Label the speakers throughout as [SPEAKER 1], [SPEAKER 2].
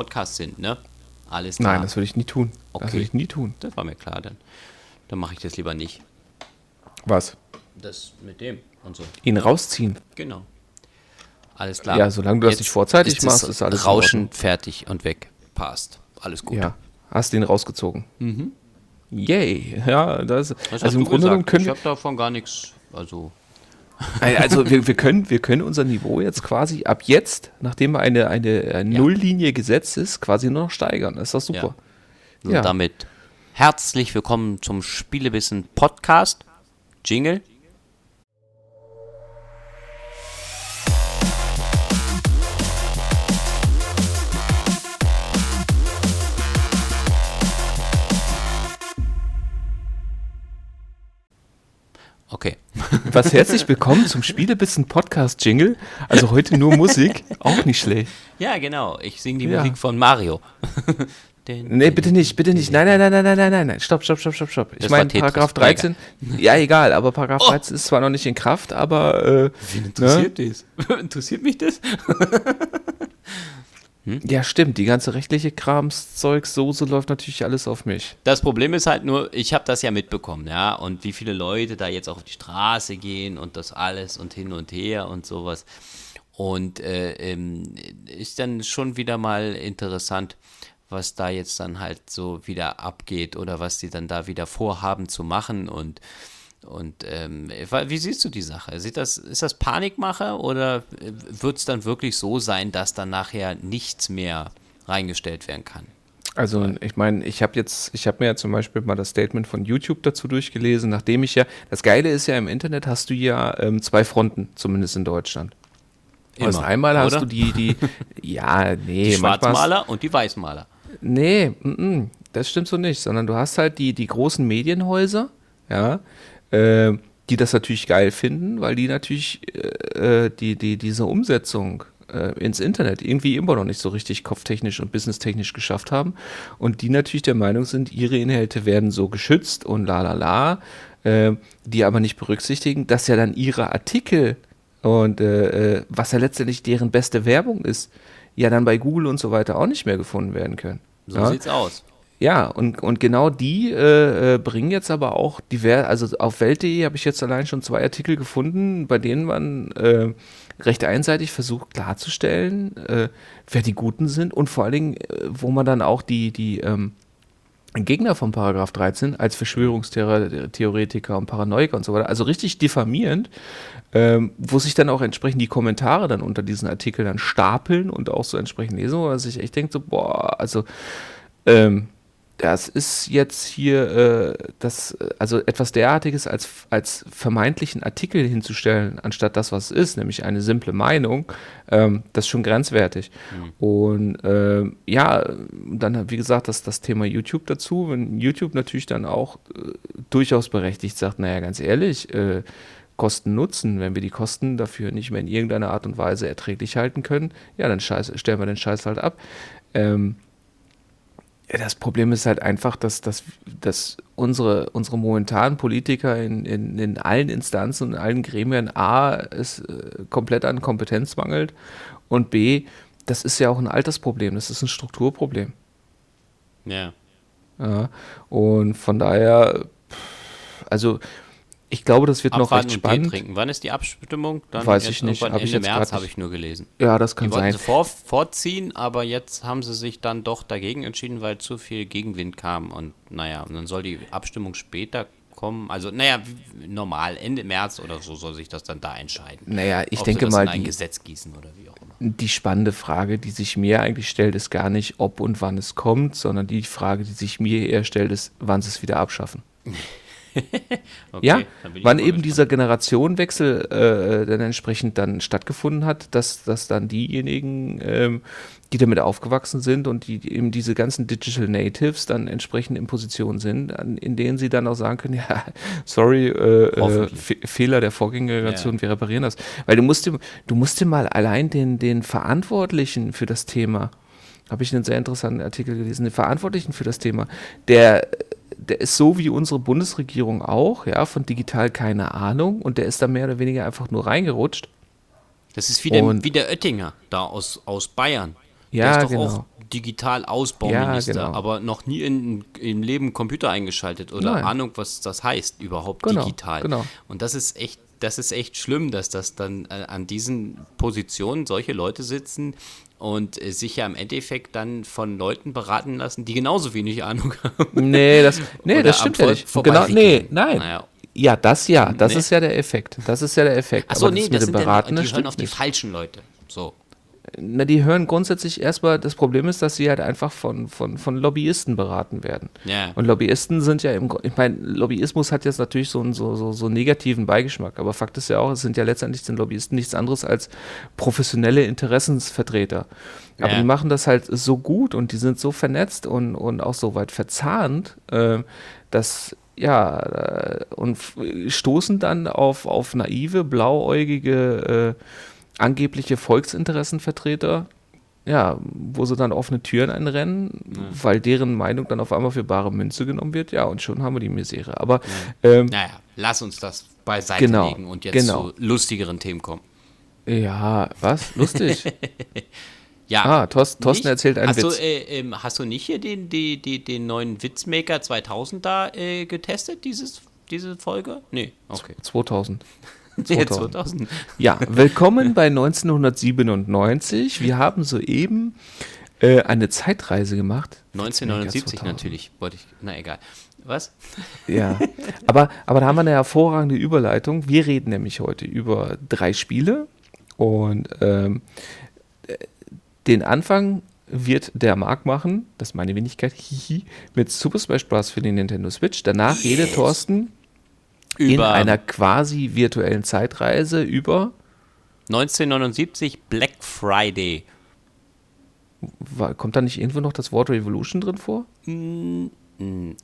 [SPEAKER 1] Podcast sind, ne? Alles klar.
[SPEAKER 2] Nein, das würde ich nie tun.
[SPEAKER 1] Okay.
[SPEAKER 2] Das würde ich nie tun.
[SPEAKER 1] Das war mir klar, dann, dann mache ich das lieber nicht.
[SPEAKER 2] Was?
[SPEAKER 1] Das mit dem und so.
[SPEAKER 2] Ihn rausziehen.
[SPEAKER 1] Genau. Alles klar.
[SPEAKER 2] Ja, solange du das nicht vorzeitig
[SPEAKER 1] ist
[SPEAKER 2] machst, ist alles
[SPEAKER 1] Rauschen fertig und weg. Passt. Alles gut.
[SPEAKER 2] Ja. Hast ihn rausgezogen. Mhm. Yay. Ja, das,
[SPEAKER 1] Das
[SPEAKER 2] also im Grunde genommen können
[SPEAKER 1] ich habe davon gar nichts. Also,
[SPEAKER 2] also wir, wir können, wir können unser Niveau jetzt quasi ab jetzt, nachdem eine, eine, eine Nulllinie gesetzt ist, quasi nur noch steigern. Das ist doch super.
[SPEAKER 1] so
[SPEAKER 2] Ja.
[SPEAKER 1] damit herzlich willkommen zum Spielebissen Podcast. Jingle. Okay.
[SPEAKER 2] Was herzlich willkommen zum Spielebissen Podcast Jingle. Also heute nur Musik, auch nicht schlecht.
[SPEAKER 1] Ja, genau. Ich singe die
[SPEAKER 2] Ja.
[SPEAKER 1] Musik von Mario. Den-
[SPEAKER 2] Nee, bitte nicht, bitte nicht. Nein, nein, nein, nein, nein, nein, nein, nein. Stopp, stopp, stopp, stopp, stopp. Ich meine. Paragraph
[SPEAKER 1] Na, egal.
[SPEAKER 2] 13. Ja, egal, aber Paragraph
[SPEAKER 1] Oh.
[SPEAKER 2] 13 ist zwar noch nicht in Kraft, aber äh,
[SPEAKER 1] Wen interessiert das? interessiert mich das?
[SPEAKER 2] Ja, stimmt. Die ganze rechtliche Kramszeug, Soße läuft natürlich alles auf mich.
[SPEAKER 1] Das Problem ist halt nur, ich habe das ja mitbekommen, ja, und wie viele Leute da jetzt auch auf die Straße gehen und das alles und hin und her und sowas. Und äh, ähm, ist dann schon wieder mal interessant, was da jetzt dann halt so wieder abgeht oder was die dann da wieder vorhaben zu machen und und ähm, wie siehst du die Sache? Sieht das, ist das Panikmache oder wird es dann wirklich so sein, dass dann nachher nichts mehr reingestellt werden kann?
[SPEAKER 2] Also ich meine, ich habe jetzt, ich habe mir ja zum Beispiel mal das Statement von YouTube dazu durchgelesen, nachdem ich ja, das Geile ist ja im Internet hast du ja ähm, zwei Fronten, zumindest in Deutschland. Also
[SPEAKER 1] Immer,
[SPEAKER 2] einmal hast
[SPEAKER 1] oder?
[SPEAKER 2] du die, die, ja, nee,
[SPEAKER 1] Die
[SPEAKER 2] hast-
[SPEAKER 1] Schwarzmaler und die Weißmaler.
[SPEAKER 2] Nee, mm, mm, das stimmt so nicht, sondern du hast halt die, die großen Medienhäuser, ja, äh, die das natürlich geil finden, weil die natürlich äh, äh, die, die, diese Umsetzung äh, ins Internet irgendwie immer noch nicht so richtig kopftechnisch und businesstechnisch geschafft haben und die natürlich der Meinung sind, ihre Inhalte werden so geschützt und la la la, äh, die aber nicht berücksichtigen, dass ja dann ihre Artikel und äh, äh, was ja letztendlich deren beste Werbung ist, ja dann bei Google und so weiter auch nicht mehr gefunden werden können.
[SPEAKER 1] So
[SPEAKER 2] ja?
[SPEAKER 1] sieht's aus.
[SPEAKER 2] Ja, und, und genau die äh, äh, bringen jetzt aber auch diver also auf Welt.de habe ich jetzt allein schon zwei Artikel gefunden, bei denen man äh, recht einseitig versucht klarzustellen, äh, wer die Guten sind und vor allen Dingen, äh, wo man dann auch die, die ähm, Gegner von Paragraph 13 als Verschwörungstheoretiker und Paranoiker und so weiter, also richtig diffamierend, ähm, wo sich dann auch entsprechend die Kommentare dann unter diesen Artikeln dann stapeln und auch so entsprechend lesen, wo man sich echt denkt, so, boah, also ähm, das ist jetzt hier äh, das, äh, also etwas derartiges als, als vermeintlichen Artikel hinzustellen, anstatt das, was es ist, nämlich eine simple Meinung, ähm, das ist schon grenzwertig. Und ähm, ja, dann wie gesagt, das, das Thema YouTube dazu, wenn YouTube natürlich dann auch äh, durchaus berechtigt sagt, naja, ganz ehrlich, äh, Kosten nutzen, wenn wir die Kosten dafür nicht mehr in irgendeiner Art und Weise erträglich halten können, ja, dann scheiß, stellen wir den Scheiß halt ab. Ähm, das Problem ist halt einfach, dass, dass, dass unsere, unsere momentanen Politiker in, in, in allen Instanzen und in allen Gremien A, es äh, komplett an Kompetenz mangelt und B, das ist ja auch ein Altersproblem, das ist ein Strukturproblem.
[SPEAKER 1] Ja.
[SPEAKER 2] Ja, und von daher, also ich glaube, das wird noch
[SPEAKER 1] Abwarten
[SPEAKER 2] recht
[SPEAKER 1] und Tee
[SPEAKER 2] spannend.
[SPEAKER 1] trinken. Wann ist die Abstimmung? Dann
[SPEAKER 2] Weiß ich nicht. Hab ich
[SPEAKER 1] Ende
[SPEAKER 2] jetzt
[SPEAKER 1] März habe ich nur gelesen.
[SPEAKER 2] Ja, das kann
[SPEAKER 1] Die wollten
[SPEAKER 2] sein.
[SPEAKER 1] sie vor, vorziehen, aber jetzt haben sie sich dann doch dagegen entschieden, weil zu viel Gegenwind kam. Und naja, und dann soll die Abstimmung später kommen. Also, naja, normal, Ende März oder so soll sich das dann da entscheiden.
[SPEAKER 2] Naja, ich
[SPEAKER 1] Ob
[SPEAKER 2] denke mal, die,
[SPEAKER 1] Gesetz gießen oder wie auch immer.
[SPEAKER 2] die spannende Frage, die sich mir eigentlich stellt, ist gar nicht, ob und wann es kommt, sondern die Frage, die sich mir eher stellt, ist, wann sie es wieder abschaffen.
[SPEAKER 1] Okay,
[SPEAKER 2] ja, wann eben dieser Generationenwechsel äh, dann entsprechend dann stattgefunden hat, dass, dass dann diejenigen, ähm, die damit aufgewachsen sind und die, die eben diese ganzen Digital Natives dann entsprechend in Position sind, an, in denen sie dann auch sagen können, ja, sorry, äh, äh. Fe Fehler der Vorgängergeneration, wir reparieren das. Weil du musst dir, du musst dir mal allein den, den Verantwortlichen für das Thema, habe ich einen sehr interessanten Artikel gelesen, den Verantwortlichen für das Thema, der der ist so wie unsere Bundesregierung auch, ja, von digital keine Ahnung und der ist da mehr oder weniger einfach nur reingerutscht.
[SPEAKER 1] Das ist wie der,
[SPEAKER 2] Und-
[SPEAKER 1] wie der Oettinger da aus, aus Bayern.
[SPEAKER 2] Ja,
[SPEAKER 1] der ist doch
[SPEAKER 2] genau.
[SPEAKER 1] auch digital Ausbauminister,
[SPEAKER 2] Ja, genau.
[SPEAKER 1] aber noch nie in, im Leben Computer eingeschaltet oder
[SPEAKER 2] Nein.
[SPEAKER 1] Ahnung, was das heißt überhaupt
[SPEAKER 2] Genau,
[SPEAKER 1] digital.
[SPEAKER 2] genau.
[SPEAKER 1] Und das ist echt, das ist echt schlimm, dass das dann äh, an diesen Positionen solche Leute sitzen und äh, sich ja im Endeffekt dann von Leuten beraten lassen, die genauso wenig Ahnung haben.
[SPEAKER 2] Nee, das, nee, das stimmt ja nicht. Genau, nee, nein.
[SPEAKER 1] Naja.
[SPEAKER 2] Ja, das ja, das
[SPEAKER 1] Nee.
[SPEAKER 2] ist ja der Effekt. Das ist ja der Effekt.
[SPEAKER 1] Achso, nee,
[SPEAKER 2] mit
[SPEAKER 1] das
[SPEAKER 2] dem
[SPEAKER 1] sind ja,
[SPEAKER 2] Beraten,
[SPEAKER 1] die
[SPEAKER 2] das
[SPEAKER 1] hören auf die
[SPEAKER 2] nicht.
[SPEAKER 1] falschen Leute. So.
[SPEAKER 2] Na, die hören grundsätzlich erstmal, das Problem ist, dass sie halt einfach von, von, von Lobbyisten beraten werden.
[SPEAKER 1] Ja.
[SPEAKER 2] Und Lobbyisten sind ja im ich meine, Lobbyismus hat jetzt natürlich so einen so, so, so negativen Beigeschmack, aber Fakt ist ja auch, es sind ja letztendlich sind Lobbyisten nichts anderes als professionelle Interessensvertreter. Aber
[SPEAKER 1] Ja.
[SPEAKER 2] die machen das halt so gut und die sind so vernetzt und, und auch so weit verzahnt, äh, dass ja, äh, und stoßen dann auf, auf naive, blauäugige, äh, angebliche Volksinteressenvertreter, ja, wo sie dann offene Türen einrennen, weil deren Meinung dann auf einmal für bare Münze genommen wird, ja, und schon haben wir die Misere. Aber ähm,
[SPEAKER 1] Naja, lass uns das beiseite
[SPEAKER 2] Genau,
[SPEAKER 1] legen und jetzt
[SPEAKER 2] genau.
[SPEAKER 1] zu lustigeren Themen kommen.
[SPEAKER 2] ja, was? Lustig.
[SPEAKER 1] Ja.
[SPEAKER 2] Ah, Thorsten, Thorsten erzählt einen
[SPEAKER 1] hast
[SPEAKER 2] Witz.
[SPEAKER 1] Du, äh, ähm, hast du nicht hier den, die, die, den neuen Witzmaker 2000 da äh, getestet, dieses, diese Folge? Nee, okay.
[SPEAKER 2] 2000.
[SPEAKER 1] Nee,
[SPEAKER 2] 2000.
[SPEAKER 1] 2000.
[SPEAKER 2] Ja, willkommen bei 1997. Wir haben soeben äh, eine Zeitreise gemacht.
[SPEAKER 1] 1979
[SPEAKER 2] 2000.
[SPEAKER 1] natürlich, wollte ich, na egal. Was?
[SPEAKER 2] Ja, aber, aber da haben wir eine hervorragende Überleitung. Wir reden nämlich heute über drei Spiele und ähm, äh, den Anfang wird der Marc machen, das ist meine Wenigkeit, hihi, mit Super Smash Bros. für die Nintendo Switch. Danach redet Thorsten in einer quasi virtuellen Zeitreise über,
[SPEAKER 1] 1979 Black Friday.
[SPEAKER 2] kommt da nicht irgendwo noch das Wort Revolution drin vor?
[SPEAKER 1] Hm,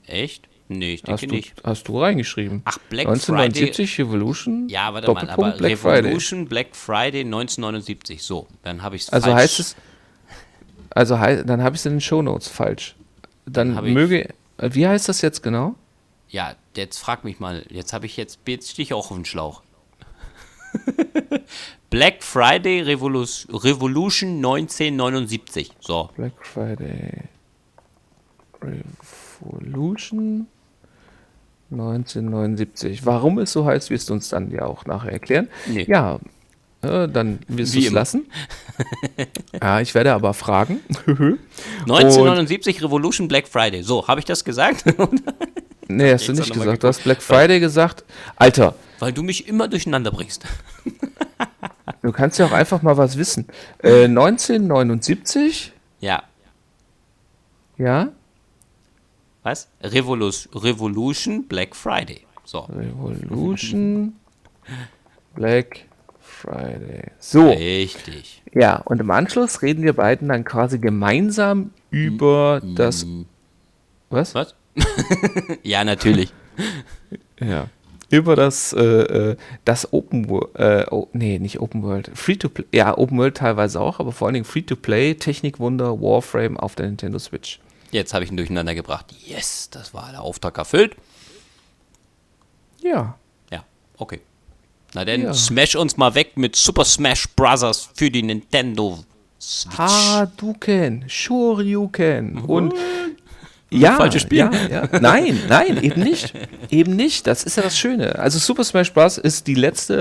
[SPEAKER 1] echt? Nee, ich denke
[SPEAKER 2] Hast du,
[SPEAKER 1] nicht.
[SPEAKER 2] hast du reingeschrieben.
[SPEAKER 1] Ach, Black
[SPEAKER 2] 1979 Revolution?
[SPEAKER 1] Ja, warte mal,
[SPEAKER 2] Doppelpunkt
[SPEAKER 1] aber
[SPEAKER 2] Black Friday.
[SPEAKER 1] Revolution Black Friday 1979. So, dann habe ich es
[SPEAKER 2] Also heißt es, also hei dann habe ich es in den Shownotes falsch. Dann
[SPEAKER 1] ich-
[SPEAKER 2] möge, wie heißt das jetzt genau?
[SPEAKER 1] Ja, jetzt frag mich mal. Jetzt habe ich jetzt, jetzt stehe ich auch auf den Schlauch. Black Friday Revolus, Revolution 1979. So.
[SPEAKER 2] Black Friday Revolution 1979. Warum es so heißt, wirst du uns dann ja auch nachher erklären.
[SPEAKER 1] Nee.
[SPEAKER 2] Ja, äh, dann wirst du es lassen. ja, ich werde aber fragen.
[SPEAKER 1] 1979 Revolution Black Friday. So, habe ich das gesagt?
[SPEAKER 2] Nee, hast du nicht gesagt. Du hast Black Friday gesagt. Alter,
[SPEAKER 1] Weil du mich immer durcheinander bringst.
[SPEAKER 2] du kannst ja auch einfach mal was wissen. Äh, 1979,
[SPEAKER 1] Ja.
[SPEAKER 2] ja,
[SPEAKER 1] Was? Revolus, Revolution Black Friday. So.
[SPEAKER 2] Revolution Black Friday. So,
[SPEAKER 1] Richtig.
[SPEAKER 2] ja, und im Anschluss reden wir beiden dann quasi gemeinsam über das. Was?
[SPEAKER 1] Was? ja, natürlich.
[SPEAKER 2] Ja. Über das, äh, äh, das Open World, äh, oh, nee, nicht Open World, Free-to-Play, ja, Open World teilweise auch, aber vor allen Dingen Free-to-Play, Technikwunder, Warframe auf der Nintendo Switch.
[SPEAKER 1] Jetzt habe ich ihn durcheinander gebracht. Yes, das war der Auftrag erfüllt.
[SPEAKER 2] Ja.
[SPEAKER 1] Ja, okay. Na dann
[SPEAKER 2] Ja.
[SPEAKER 1] smash uns mal weg mit Super Smash Bros. für die Nintendo Switch.
[SPEAKER 2] Hadouken, Shoryuken und ja,
[SPEAKER 1] Falsches Spiel.
[SPEAKER 2] Ja, ja. Nein, nein, eben nicht. Eben nicht. Das ist ja das Schöne. Also Super Smash Bros. ist die letzte,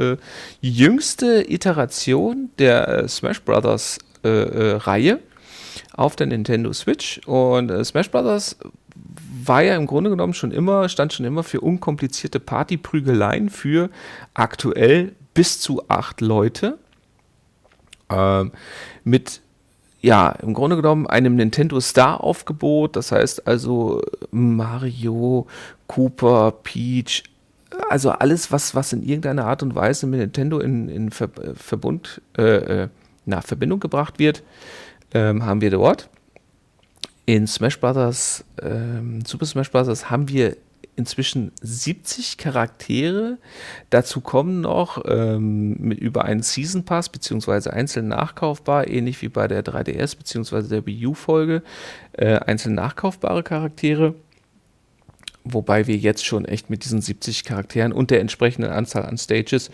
[SPEAKER 2] äh, äh, jüngste Iteration der äh, Smash Brothers äh, äh, Reihe auf der Nintendo Switch. Und äh, Smash Brothers war ja im Grunde genommen schon immer, stand schon immer für unkomplizierte Partyprügeleien für aktuell bis zu acht Leute. Ähm, mit ja, im Grunde genommen einem Nintendo Star-Aufgebot, das heißt also Mario, Cooper, Peach, also alles, was, was in irgendeiner Art und Weise mit Nintendo in, in Ver äh, Verbund, äh, äh, na, Verbindung gebracht wird, ähm, haben wir dort. In Smash Bros., ähm, Super Smash Bros. haben wir inzwischen 70 Charaktere. Dazu kommen noch ähm, mit über einen Season Pass beziehungsweise einzeln nachkaufbar, ähnlich wie bei der 3DS beziehungsweise der Wii U-Folge, äh, einzeln nachkaufbare Charaktere. Wobei wir jetzt schon echt mit diesen 70 Charakteren und der entsprechenden Anzahl an Stages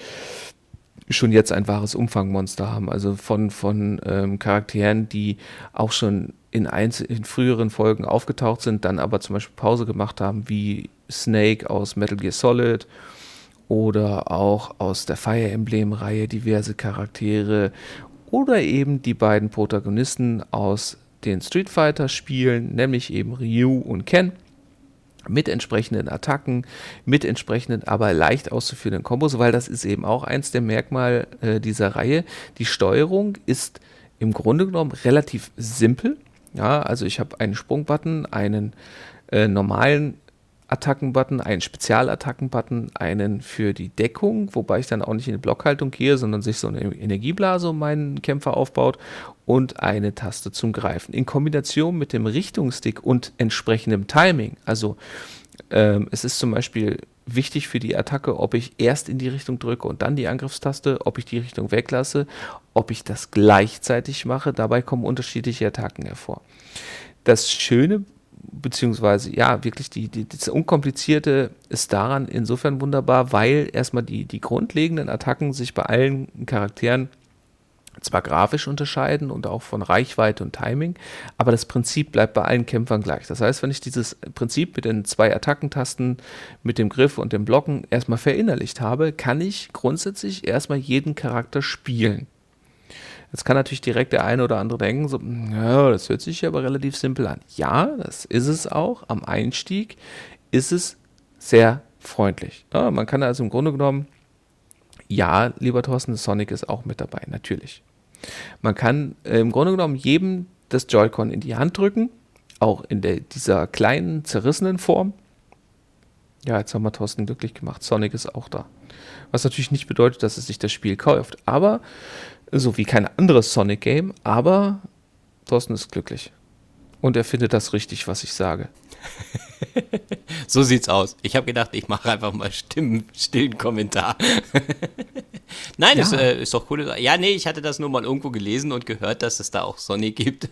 [SPEAKER 2] schon jetzt ein wahres Umfangmonster haben. Also von, von ähm, Charakteren, die auch schon in, in früheren Folgen aufgetaucht sind, dann aber zum Beispiel Pause gemacht haben, wie Snake aus Metal Gear Solid oder auch aus der Fire Emblem-Reihe diverse Charaktere oder eben die beiden Protagonisten aus den Street Fighter-Spielen, nämlich eben Ryu und Ken mit entsprechenden Attacken, mit entsprechenden, aber leicht auszuführenden Kombos, weil das ist eben auch eins der Merkmale äh, dieser Reihe. Die Steuerung ist im Grunde genommen relativ simpel. Ja, also ich habe einen Sprungbutton, einen äh, normalen Attackenbutton, einen Spezialattackenbutton, einen für die Deckung, wobei ich dann auch nicht in die Blockhaltung gehe, sondern sich so eine Energieblase um meinen Kämpfer aufbaut und eine Taste zum Greifen. In Kombination mit dem Richtungsstick und entsprechendem Timing. Also ähm, es ist zum Beispiel wichtig für die Attacke, ob ich erst in die Richtung drücke und dann die Angriffstaste, ob ich die Richtung weglasse, ob ich das gleichzeitig mache. Dabei kommen unterschiedliche Attacken hervor. Das Schöne beziehungsweise ja, wirklich die, die, das Unkomplizierte ist daran insofern wunderbar, weil erstmal die, die grundlegenden Attacken sich bei allen Charakteren zwar grafisch unterscheiden und auch von Reichweite und Timing, aber das Prinzip bleibt bei allen Kämpfern gleich. Das heißt, wenn ich dieses Prinzip mit den zwei Attackentasten, mit dem Griff und dem Blocken erstmal verinnerlicht habe, kann ich grundsätzlich erstmal jeden Charakter spielen. Jetzt kann natürlich direkt der eine oder andere denken, so, ja, das hört sich aber relativ simpel an. Ja, das ist es auch. Am Einstieg ist es sehr freundlich. Ja, man kann also im Grunde genommen, ja, lieber Thorsten, Sonic ist auch mit dabei, natürlich. Man kann äh, im Grunde genommen jedem das Joy-Con in die Hand drücken, auch in der, dieser kleinen, zerrissenen Form. Ja, jetzt haben wir Thorsten glücklich gemacht. Sonic ist auch da. Was natürlich nicht bedeutet, dass es sich das Spiel kauft. Aber so wie kein anderes Sonic-Game, aber Thorsten ist glücklich. Und er findet das richtig, was ich sage.
[SPEAKER 1] so sieht's aus. Ich habe gedacht, ich mache einfach mal stimmen, stillen Kommentar. Nein, ja. ist, äh, ist doch cool. Ja, nee, ich hatte das nur mal irgendwo gelesen und gehört, dass es da auch Sonic gibt.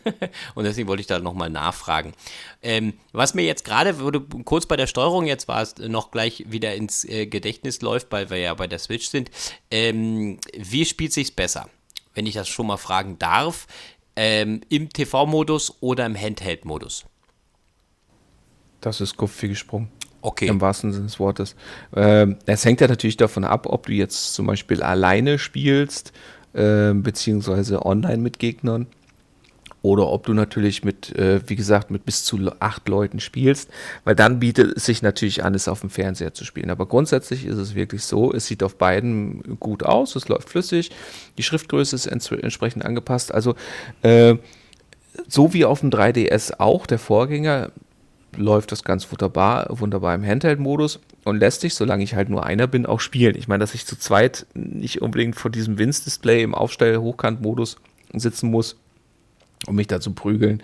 [SPEAKER 1] und deswegen wollte ich da nochmal nachfragen. Ähm, was mir jetzt gerade, wo du kurz bei der Steuerung jetzt warst, noch gleich wieder ins äh, Gedächtnis läuft, weil wir ja bei der Switch sind. Ähm, wie spielt sich's besser? Wenn ich das schon mal fragen darf. Ähm, Im TV-Modus oder im Handheld-Modus?
[SPEAKER 2] Das ist Kupfi gesprungen.
[SPEAKER 1] Okay.
[SPEAKER 2] Im wahrsten Sinne des Wortes. Ähm, es hängt ja natürlich davon ab, ob du jetzt zum Beispiel alleine spielst, äh, beziehungsweise online mit Gegnern. Oder ob du natürlich mit, äh, wie gesagt, mit bis zu acht Leuten spielst, weil dann bietet es sich natürlich an, es auf dem Fernseher zu spielen. Aber grundsätzlich ist es wirklich so, es sieht auf beiden gut aus, es läuft flüssig, die Schriftgröße ist entsprechend angepasst. Also äh, so wie auf dem 3DS auch, der Vorgänger, läuft das ganz wunderbar, wunderbar im Handheld-Modus und lässt sich, solange ich halt nur einer bin, auch spielen. Ich meine, dass ich zu zweit nicht unbedingt vor diesem Winz-Display im Aufstell-Hochkant-Modus sitzen muss, um mich da zu prügeln,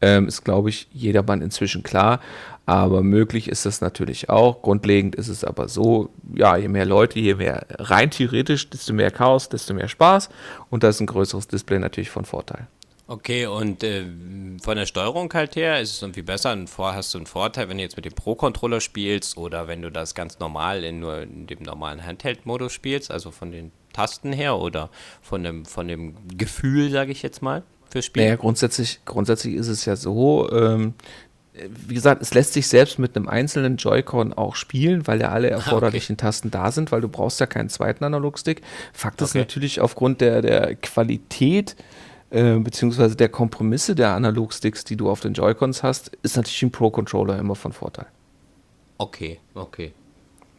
[SPEAKER 2] ähm, ist, glaube ich, jedermann inzwischen klar. Aber möglich ist das natürlich auch. Grundlegend ist es aber so, ja, je mehr Leute, je mehr rein theoretisch, desto mehr Chaos, desto mehr Spaß. Und da ist ein größeres Display natürlich von Vorteil.
[SPEAKER 1] Okay, und äh, von der Steuerung halt her ist es irgendwie besser. Und vor hast du einen Vorteil, wenn du jetzt mit dem Pro-Controller spielst oder wenn du das ganz normal in nur in dem normalen Handheld-Modus spielst, also von den Tasten her oder von dem, von dem Gefühl, sage ich jetzt mal,
[SPEAKER 2] für Spiel? Naja, grundsätzlich, grundsätzlich ist es ja so, ähm, wie gesagt, es lässt sich selbst mit einem einzelnen Joy-Con auch spielen, weil ja alle erforderlichen okay. Tasten da sind, weil du brauchst ja keinen zweiten Analogstick. Fakt okay. ist natürlich aufgrund der, der Qualität äh, beziehungsweise der Kompromisse der Analogsticks, die du auf den Joy-Cons hast, ist natürlich ein Pro-Controller immer von Vorteil.
[SPEAKER 1] Okay, okay.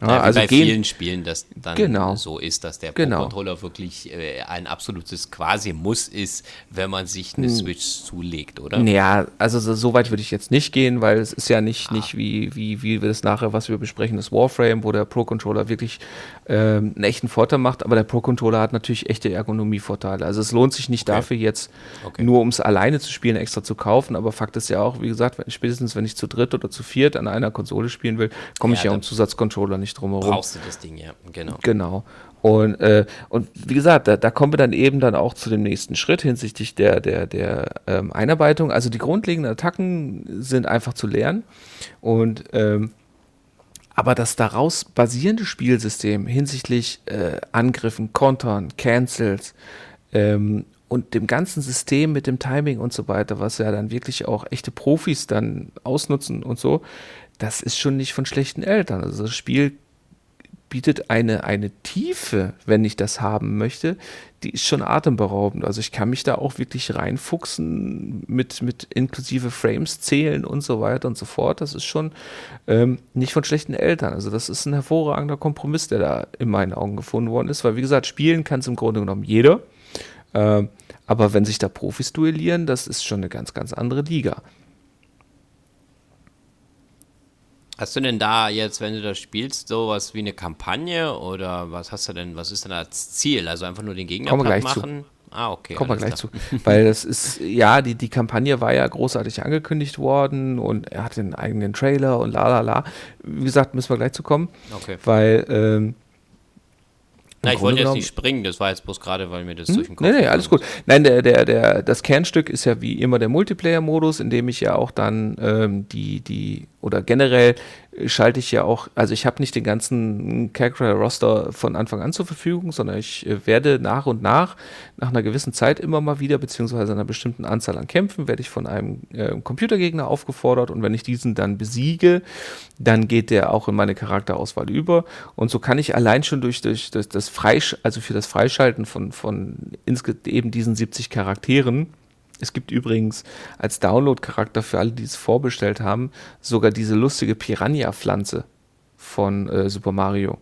[SPEAKER 2] Ja, also
[SPEAKER 1] bei
[SPEAKER 2] gehen,
[SPEAKER 1] vielen Spielen das dann
[SPEAKER 2] genau,
[SPEAKER 1] so ist, dass der
[SPEAKER 2] genau.
[SPEAKER 1] Pro-Controller wirklich äh, ein absolutes Quasi-Muss ist, wenn man sich eine hm. Switch zulegt, oder?
[SPEAKER 2] Naja, also so, so, weit würde ich jetzt nicht gehen, weil es ist ja nicht, ah. nicht wie, wie, wie wir das nachher, was wir besprechen, das Warframe, wo der Pro-Controller wirklich ähm, einen echten Vorteil macht, aber der Pro-Controller hat natürlich echte Ergonomie-Vorteile. Also es lohnt sich nicht okay. dafür jetzt okay. nur, um es alleine zu spielen, extra zu kaufen, aber Fakt ist ja auch, wie gesagt, wenn, spätestens wenn ich zu dritt oder zu viert an einer Konsole spielen will, komme ja, ich ja um Zusatzcontroller nicht drum herum.
[SPEAKER 1] Brauchst du das Ding, ja, genau.
[SPEAKER 2] Genau. Und, äh, und wie gesagt, da, da kommen wir dann eben dann auch zu dem nächsten Schritt hinsichtlich der, der, der ähm, Einarbeitung. Also die grundlegenden Attacken sind einfach zu lernen. Und ähm, aber das daraus basierende Spielsystem hinsichtlich äh, Angriffen, Kontern, Cancels ähm, und dem ganzen System mit dem Timing und so weiter, was ja dann wirklich auch echte Profis dann ausnutzen und so, das ist schon nicht von schlechten Eltern. Also das Spiel bietet eine, eine Tiefe, wenn ich das haben möchte, die ist schon atemberaubend. Also ich kann mich da auch wirklich reinfuchsen mit, mit inklusive Frames zählen und so weiter und so fort. Das ist schon ähm, nicht von schlechten Eltern. Also das ist ein hervorragender Kompromiss, der da in meinen Augen gefunden worden ist, weil wie gesagt, spielen kann es im Grunde genommen jeder. Ähm, aber wenn sich da Profis duellieren, das ist schon eine ganz, ganz andere Liga.
[SPEAKER 1] Hast du denn da jetzt, wenn du das spielst, sowas wie eine Kampagne oder was hast du denn, was ist denn das Ziel? Also einfach nur den Gegner machen?
[SPEAKER 2] Zu.
[SPEAKER 1] Ah, okay.
[SPEAKER 2] Kommen wir gleich klar. zu. Weil das ist, ja, die, die Kampagne war ja großartig angekündigt worden und er hat den eigenen Trailer und la la la. Wie gesagt, müssen wir gleich zu kommen.
[SPEAKER 1] Okay.
[SPEAKER 2] Weil ähm,
[SPEAKER 1] na, ich wollte jetzt nicht springen, das war jetzt bloß gerade, weil mir das hm? durch den
[SPEAKER 2] Kopf Nee, nee, alles gut. Nein, der, der, der, das Kernstück ist ja wie immer der Multiplayer-Modus, in dem ich ja auch dann ähm, die, die, oder generell schalte ich ja auch, also ich habe nicht den ganzen Character-Roster von Anfang an zur Verfügung, sondern ich äh, werde nach und nach, nach einer gewissen Zeit immer mal wieder, beziehungsweise einer bestimmten Anzahl an Kämpfen, werde ich von einem äh, Computergegner aufgefordert. Und wenn ich diesen dann besiege, dann geht der auch in meine Charakterauswahl über. Und so kann ich allein schon durch, durch, durch das Freisch also für das Freischalten von, von eben diesen 70 Charakteren, es gibt übrigens als Download-Charakter für alle, die es vorbestellt haben, sogar diese lustige Piranha-Pflanze von äh, Super Mario.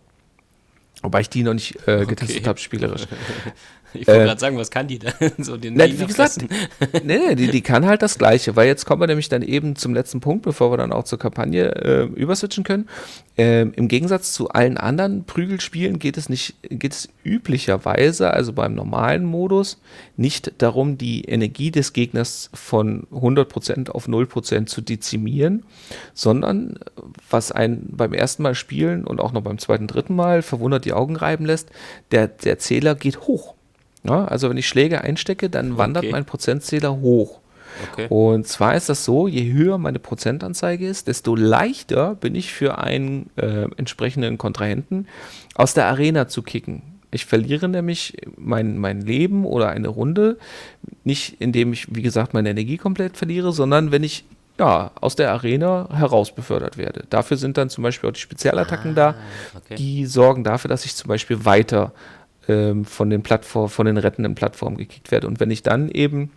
[SPEAKER 2] Wobei ich die noch nicht äh, getestet okay. habe, spielerisch.
[SPEAKER 1] Ich wollte äh, gerade sagen, was kann die denn? so den
[SPEAKER 2] ne, wie gesagt, nee, nee, die, die kann halt das Gleiche, weil jetzt kommen wir nämlich dann eben zum letzten Punkt, bevor wir dann auch zur Kampagne äh, überswitchen können. Ähm, Im Gegensatz zu allen anderen Prügelspielen geht es nicht, geht es üblicherweise, also beim normalen Modus, nicht darum, die Energie des Gegners von 100% auf 0% zu dezimieren, sondern was einen beim ersten Mal spielen und auch noch beim zweiten, dritten Mal verwundert die Augen reiben lässt, der, der Zähler geht hoch. Ja, also wenn ich Schläge einstecke, dann wandert okay. mein Prozentzähler hoch. Okay. Und zwar ist das so, je höher meine Prozentanzeige ist, desto leichter bin ich für einen äh, entsprechenden Kontrahenten aus der Arena zu kicken. Ich verliere nämlich mein, mein Leben oder eine Runde nicht, indem ich, wie gesagt, meine Energie komplett verliere, sondern wenn ich ja, aus der Arena herausbefördert werde. Dafür sind dann zum Beispiel auch die Spezialattacken ah, da, okay. die sorgen dafür, dass ich zum Beispiel weiter ähm, von den Plattform, von den rettenden Plattformen gekickt werde. Und wenn ich dann eben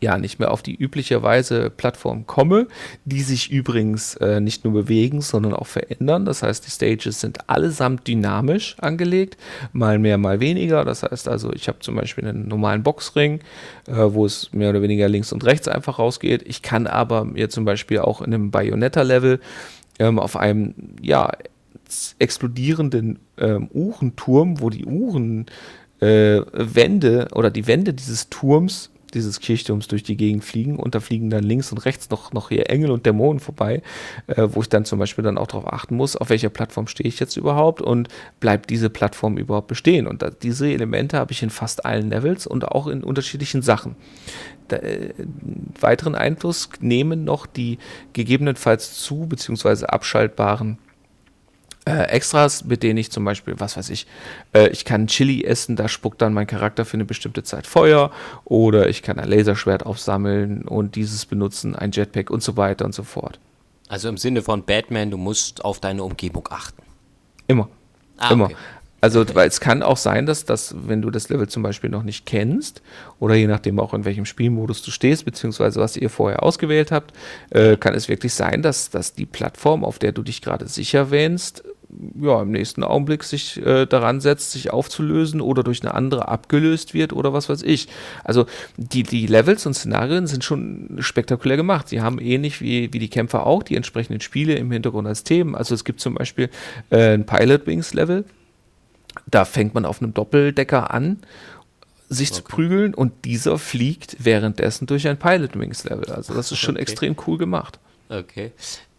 [SPEAKER 2] ja nicht mehr auf die übliche Weise Plattform komme, die sich übrigens äh, nicht nur bewegen, sondern auch verändern. Das heißt, die Stages sind allesamt dynamisch angelegt, mal mehr, mal weniger. Das heißt also, ich habe zum Beispiel einen normalen Boxring, äh, wo es mehr oder weniger links und rechts einfach rausgeht. Ich kann aber mir zum Beispiel auch in einem Bayonetta-Level ähm, auf einem ja explodierenden ähm, Uhrenturm, wo die Uhrenwände äh, oder die Wände dieses Turms, dieses Kirchturms durch die Gegend fliegen und da fliegen dann links und rechts noch, noch hier Engel und Dämonen vorbei, äh, wo ich dann zum Beispiel dann auch darauf achten muss, auf welcher Plattform stehe ich jetzt überhaupt und bleibt diese Plattform überhaupt bestehen. Und da, diese Elemente habe ich in fast allen Levels und auch in unterschiedlichen Sachen. Da, äh, weiteren Einfluss nehmen noch die gegebenenfalls zu bzw. abschaltbaren äh, Extras, mit denen ich zum Beispiel, was weiß ich, äh, ich kann Chili essen, da spuckt dann mein Charakter für eine bestimmte Zeit Feuer oder ich kann ein Laserschwert aufsammeln und dieses benutzen, ein Jetpack und so weiter und so fort.
[SPEAKER 1] Also im Sinne von Batman, du musst auf deine Umgebung achten.
[SPEAKER 2] Immer. Ah, Immer. Okay. Also, weil es kann auch sein, dass, dass, wenn du das Level zum Beispiel noch nicht kennst, oder je nachdem auch in welchem Spielmodus du stehst, beziehungsweise was ihr vorher ausgewählt habt, äh, kann es wirklich sein, dass, dass die Plattform, auf der du dich gerade sicher wähnst, ja, im nächsten Augenblick sich äh, daran setzt, sich aufzulösen oder durch eine andere abgelöst wird oder was weiß ich. Also die, die Levels und Szenarien sind schon spektakulär gemacht. Sie haben ähnlich wie, wie die Kämpfer auch die entsprechenden Spiele im Hintergrund als Themen. Also es gibt zum Beispiel äh, ein Pilot Wings Level. Da fängt man auf einem Doppeldecker an sich okay. zu prügeln und dieser fliegt währenddessen durch ein Pilot Wings Level. Also das ist schon okay. extrem cool gemacht.
[SPEAKER 1] Okay.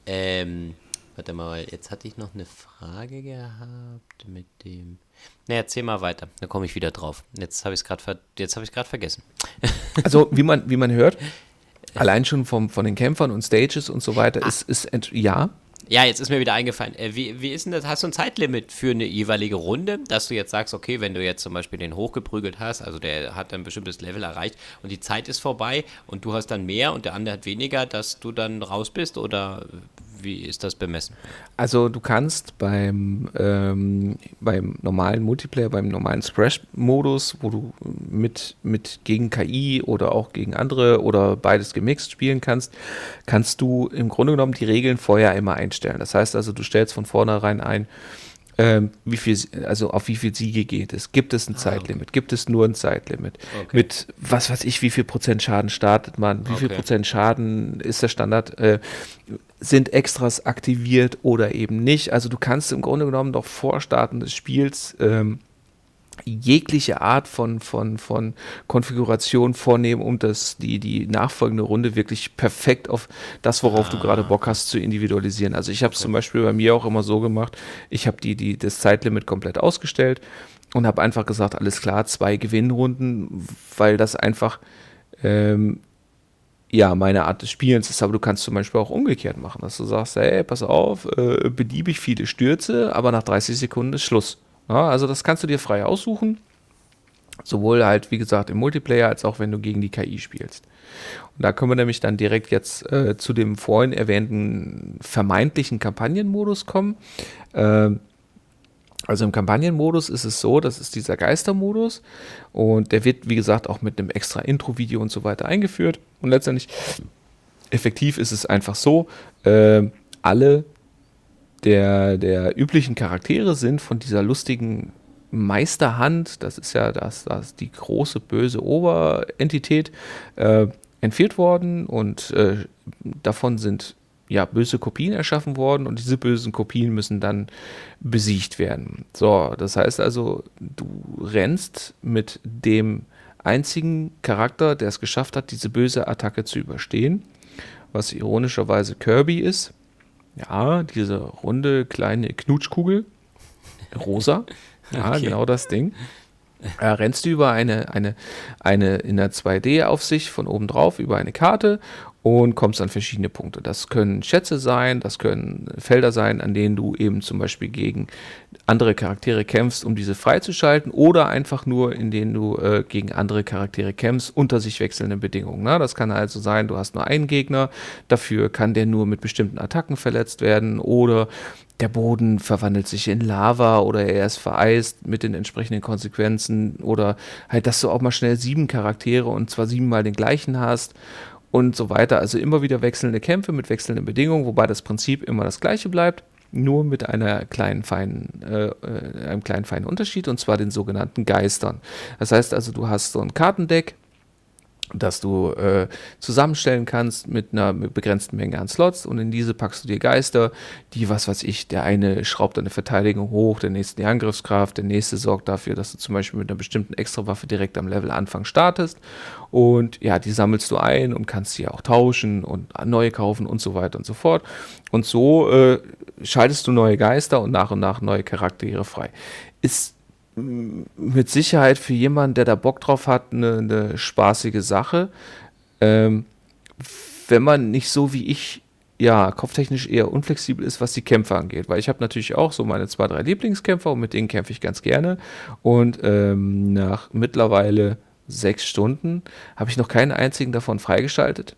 [SPEAKER 1] Ähm, Warte mal, jetzt hatte ich noch eine Frage gehabt mit dem. Ne, erzähl mal weiter. Da komme ich wieder drauf. Jetzt habe ich es gerade ver jetzt vergessen.
[SPEAKER 2] also wie man wie man hört, allein schon vom, von den Kämpfern und Stages und so weiter ah. ist ist ja
[SPEAKER 1] Ja, jetzt ist mir wieder eingefallen. Äh, wie, wie ist denn das? Hast du ein Zeitlimit für eine jeweilige Runde, dass du jetzt sagst, okay, wenn du jetzt zum Beispiel den hochgeprügelt hast, also der hat ein bestimmtes Level erreicht und die Zeit ist vorbei und du hast dann mehr und der andere hat weniger, dass du dann raus bist oder wie ist das bemessen?
[SPEAKER 2] Also du kannst beim, ähm, beim normalen Multiplayer, beim normalen Splash-Modus, wo du mit, mit gegen KI oder auch gegen andere oder beides gemixt spielen kannst, kannst du im Grunde genommen die Regeln vorher immer einstellen. Das heißt also, du stellst von vornherein ein, ähm, wie viel, also auf wie viel Siege geht es? Gibt es ein ah, Zeitlimit? Okay. Gibt es nur ein Zeitlimit? Okay. Mit was weiß ich, wie viel Prozent Schaden startet man? Wie okay. viel Prozent Schaden ist der Standard? Äh, sind Extras aktiviert oder eben nicht? Also du kannst im Grunde genommen doch vor Starten des Spiels ähm, jegliche Art von, von, von Konfiguration vornehmen, um das, die, die nachfolgende Runde wirklich perfekt auf das, worauf ah. du gerade Bock hast, zu individualisieren. Also ich habe es okay. zum Beispiel bei mir auch immer so gemacht, ich habe die, die, das Zeitlimit komplett ausgestellt und habe einfach gesagt, alles klar, zwei Gewinnrunden, weil das einfach ähm, ja, meine Art des Spielens ist, aber du kannst zum Beispiel auch umgekehrt machen, dass du sagst, hey, pass auf, äh, beliebig viele Stürze, aber nach 30 Sekunden ist Schluss. Ja, also das kannst du dir frei aussuchen. Sowohl halt, wie gesagt, im Multiplayer als auch wenn du gegen die KI spielst. Und da können wir nämlich dann direkt jetzt äh, zu dem vorhin erwähnten vermeintlichen Kampagnenmodus kommen. Äh, also im Kampagnenmodus ist es so, das ist dieser Geistermodus und der wird, wie gesagt, auch mit einem extra Intro-Video und so weiter eingeführt. Und letztendlich effektiv ist es einfach so, äh, alle der, der üblichen Charaktere sind von dieser lustigen Meisterhand, das ist ja das, das die große böse Oberentität, äh, entführt worden und äh, davon sind ja böse Kopien erschaffen worden und diese bösen Kopien müssen dann besiegt werden. So, das heißt also, du rennst mit dem einzigen Charakter, der es geschafft hat, diese böse Attacke zu überstehen, was ironischerweise Kirby ist. Ja, diese runde kleine Knutschkugel. Rosa. Ja, okay. genau das Ding. Äh, rennst du über eine, eine, eine in der 2D-Aufsicht von oben drauf über eine Karte und kommst an verschiedene Punkte. Das können Schätze sein, das können Felder sein, an denen du eben zum Beispiel gegen andere Charaktere kämpfst, um diese freizuschalten, oder einfach nur, in denen du äh, gegen andere Charaktere kämpfst, unter sich wechselnden Bedingungen. Na, das kann also sein, du hast nur einen Gegner, dafür kann der nur mit bestimmten Attacken verletzt werden, oder der Boden verwandelt sich in Lava oder er ist vereist mit den entsprechenden Konsequenzen oder halt, dass du auch mal schnell sieben Charaktere und zwar siebenmal den gleichen hast und so weiter. Also immer wieder wechselnde Kämpfe mit wechselnden Bedingungen, wobei das Prinzip immer das gleiche bleibt, nur mit einer kleinen feinen, äh, äh, einem kleinen feinen Unterschied und zwar den sogenannten Geistern. Das heißt also, du hast so ein Kartendeck, dass du äh, zusammenstellen kannst mit einer begrenzten Menge an Slots und in diese packst du dir Geister, die, was weiß ich, der eine schraubt deine Verteidigung hoch, der nächste die Angriffskraft, der nächste sorgt dafür, dass du zum Beispiel mit einer bestimmten Extrawaffe direkt am Level Anfang startest und ja, die sammelst du ein und kannst sie auch tauschen und neue kaufen und so weiter und so fort und so äh, schaltest du neue Geister und nach und nach neue Charaktere frei. Ist mit Sicherheit für jemanden, der da Bock drauf hat, eine, eine spaßige Sache. Ähm, wenn man nicht so wie ich, ja, kopftechnisch eher unflexibel ist, was die Kämpfe angeht. Weil ich habe natürlich auch so meine zwei, drei Lieblingskämpfer und mit denen kämpfe ich ganz gerne. Und ähm, nach mittlerweile sechs Stunden habe ich noch keinen einzigen davon freigeschaltet.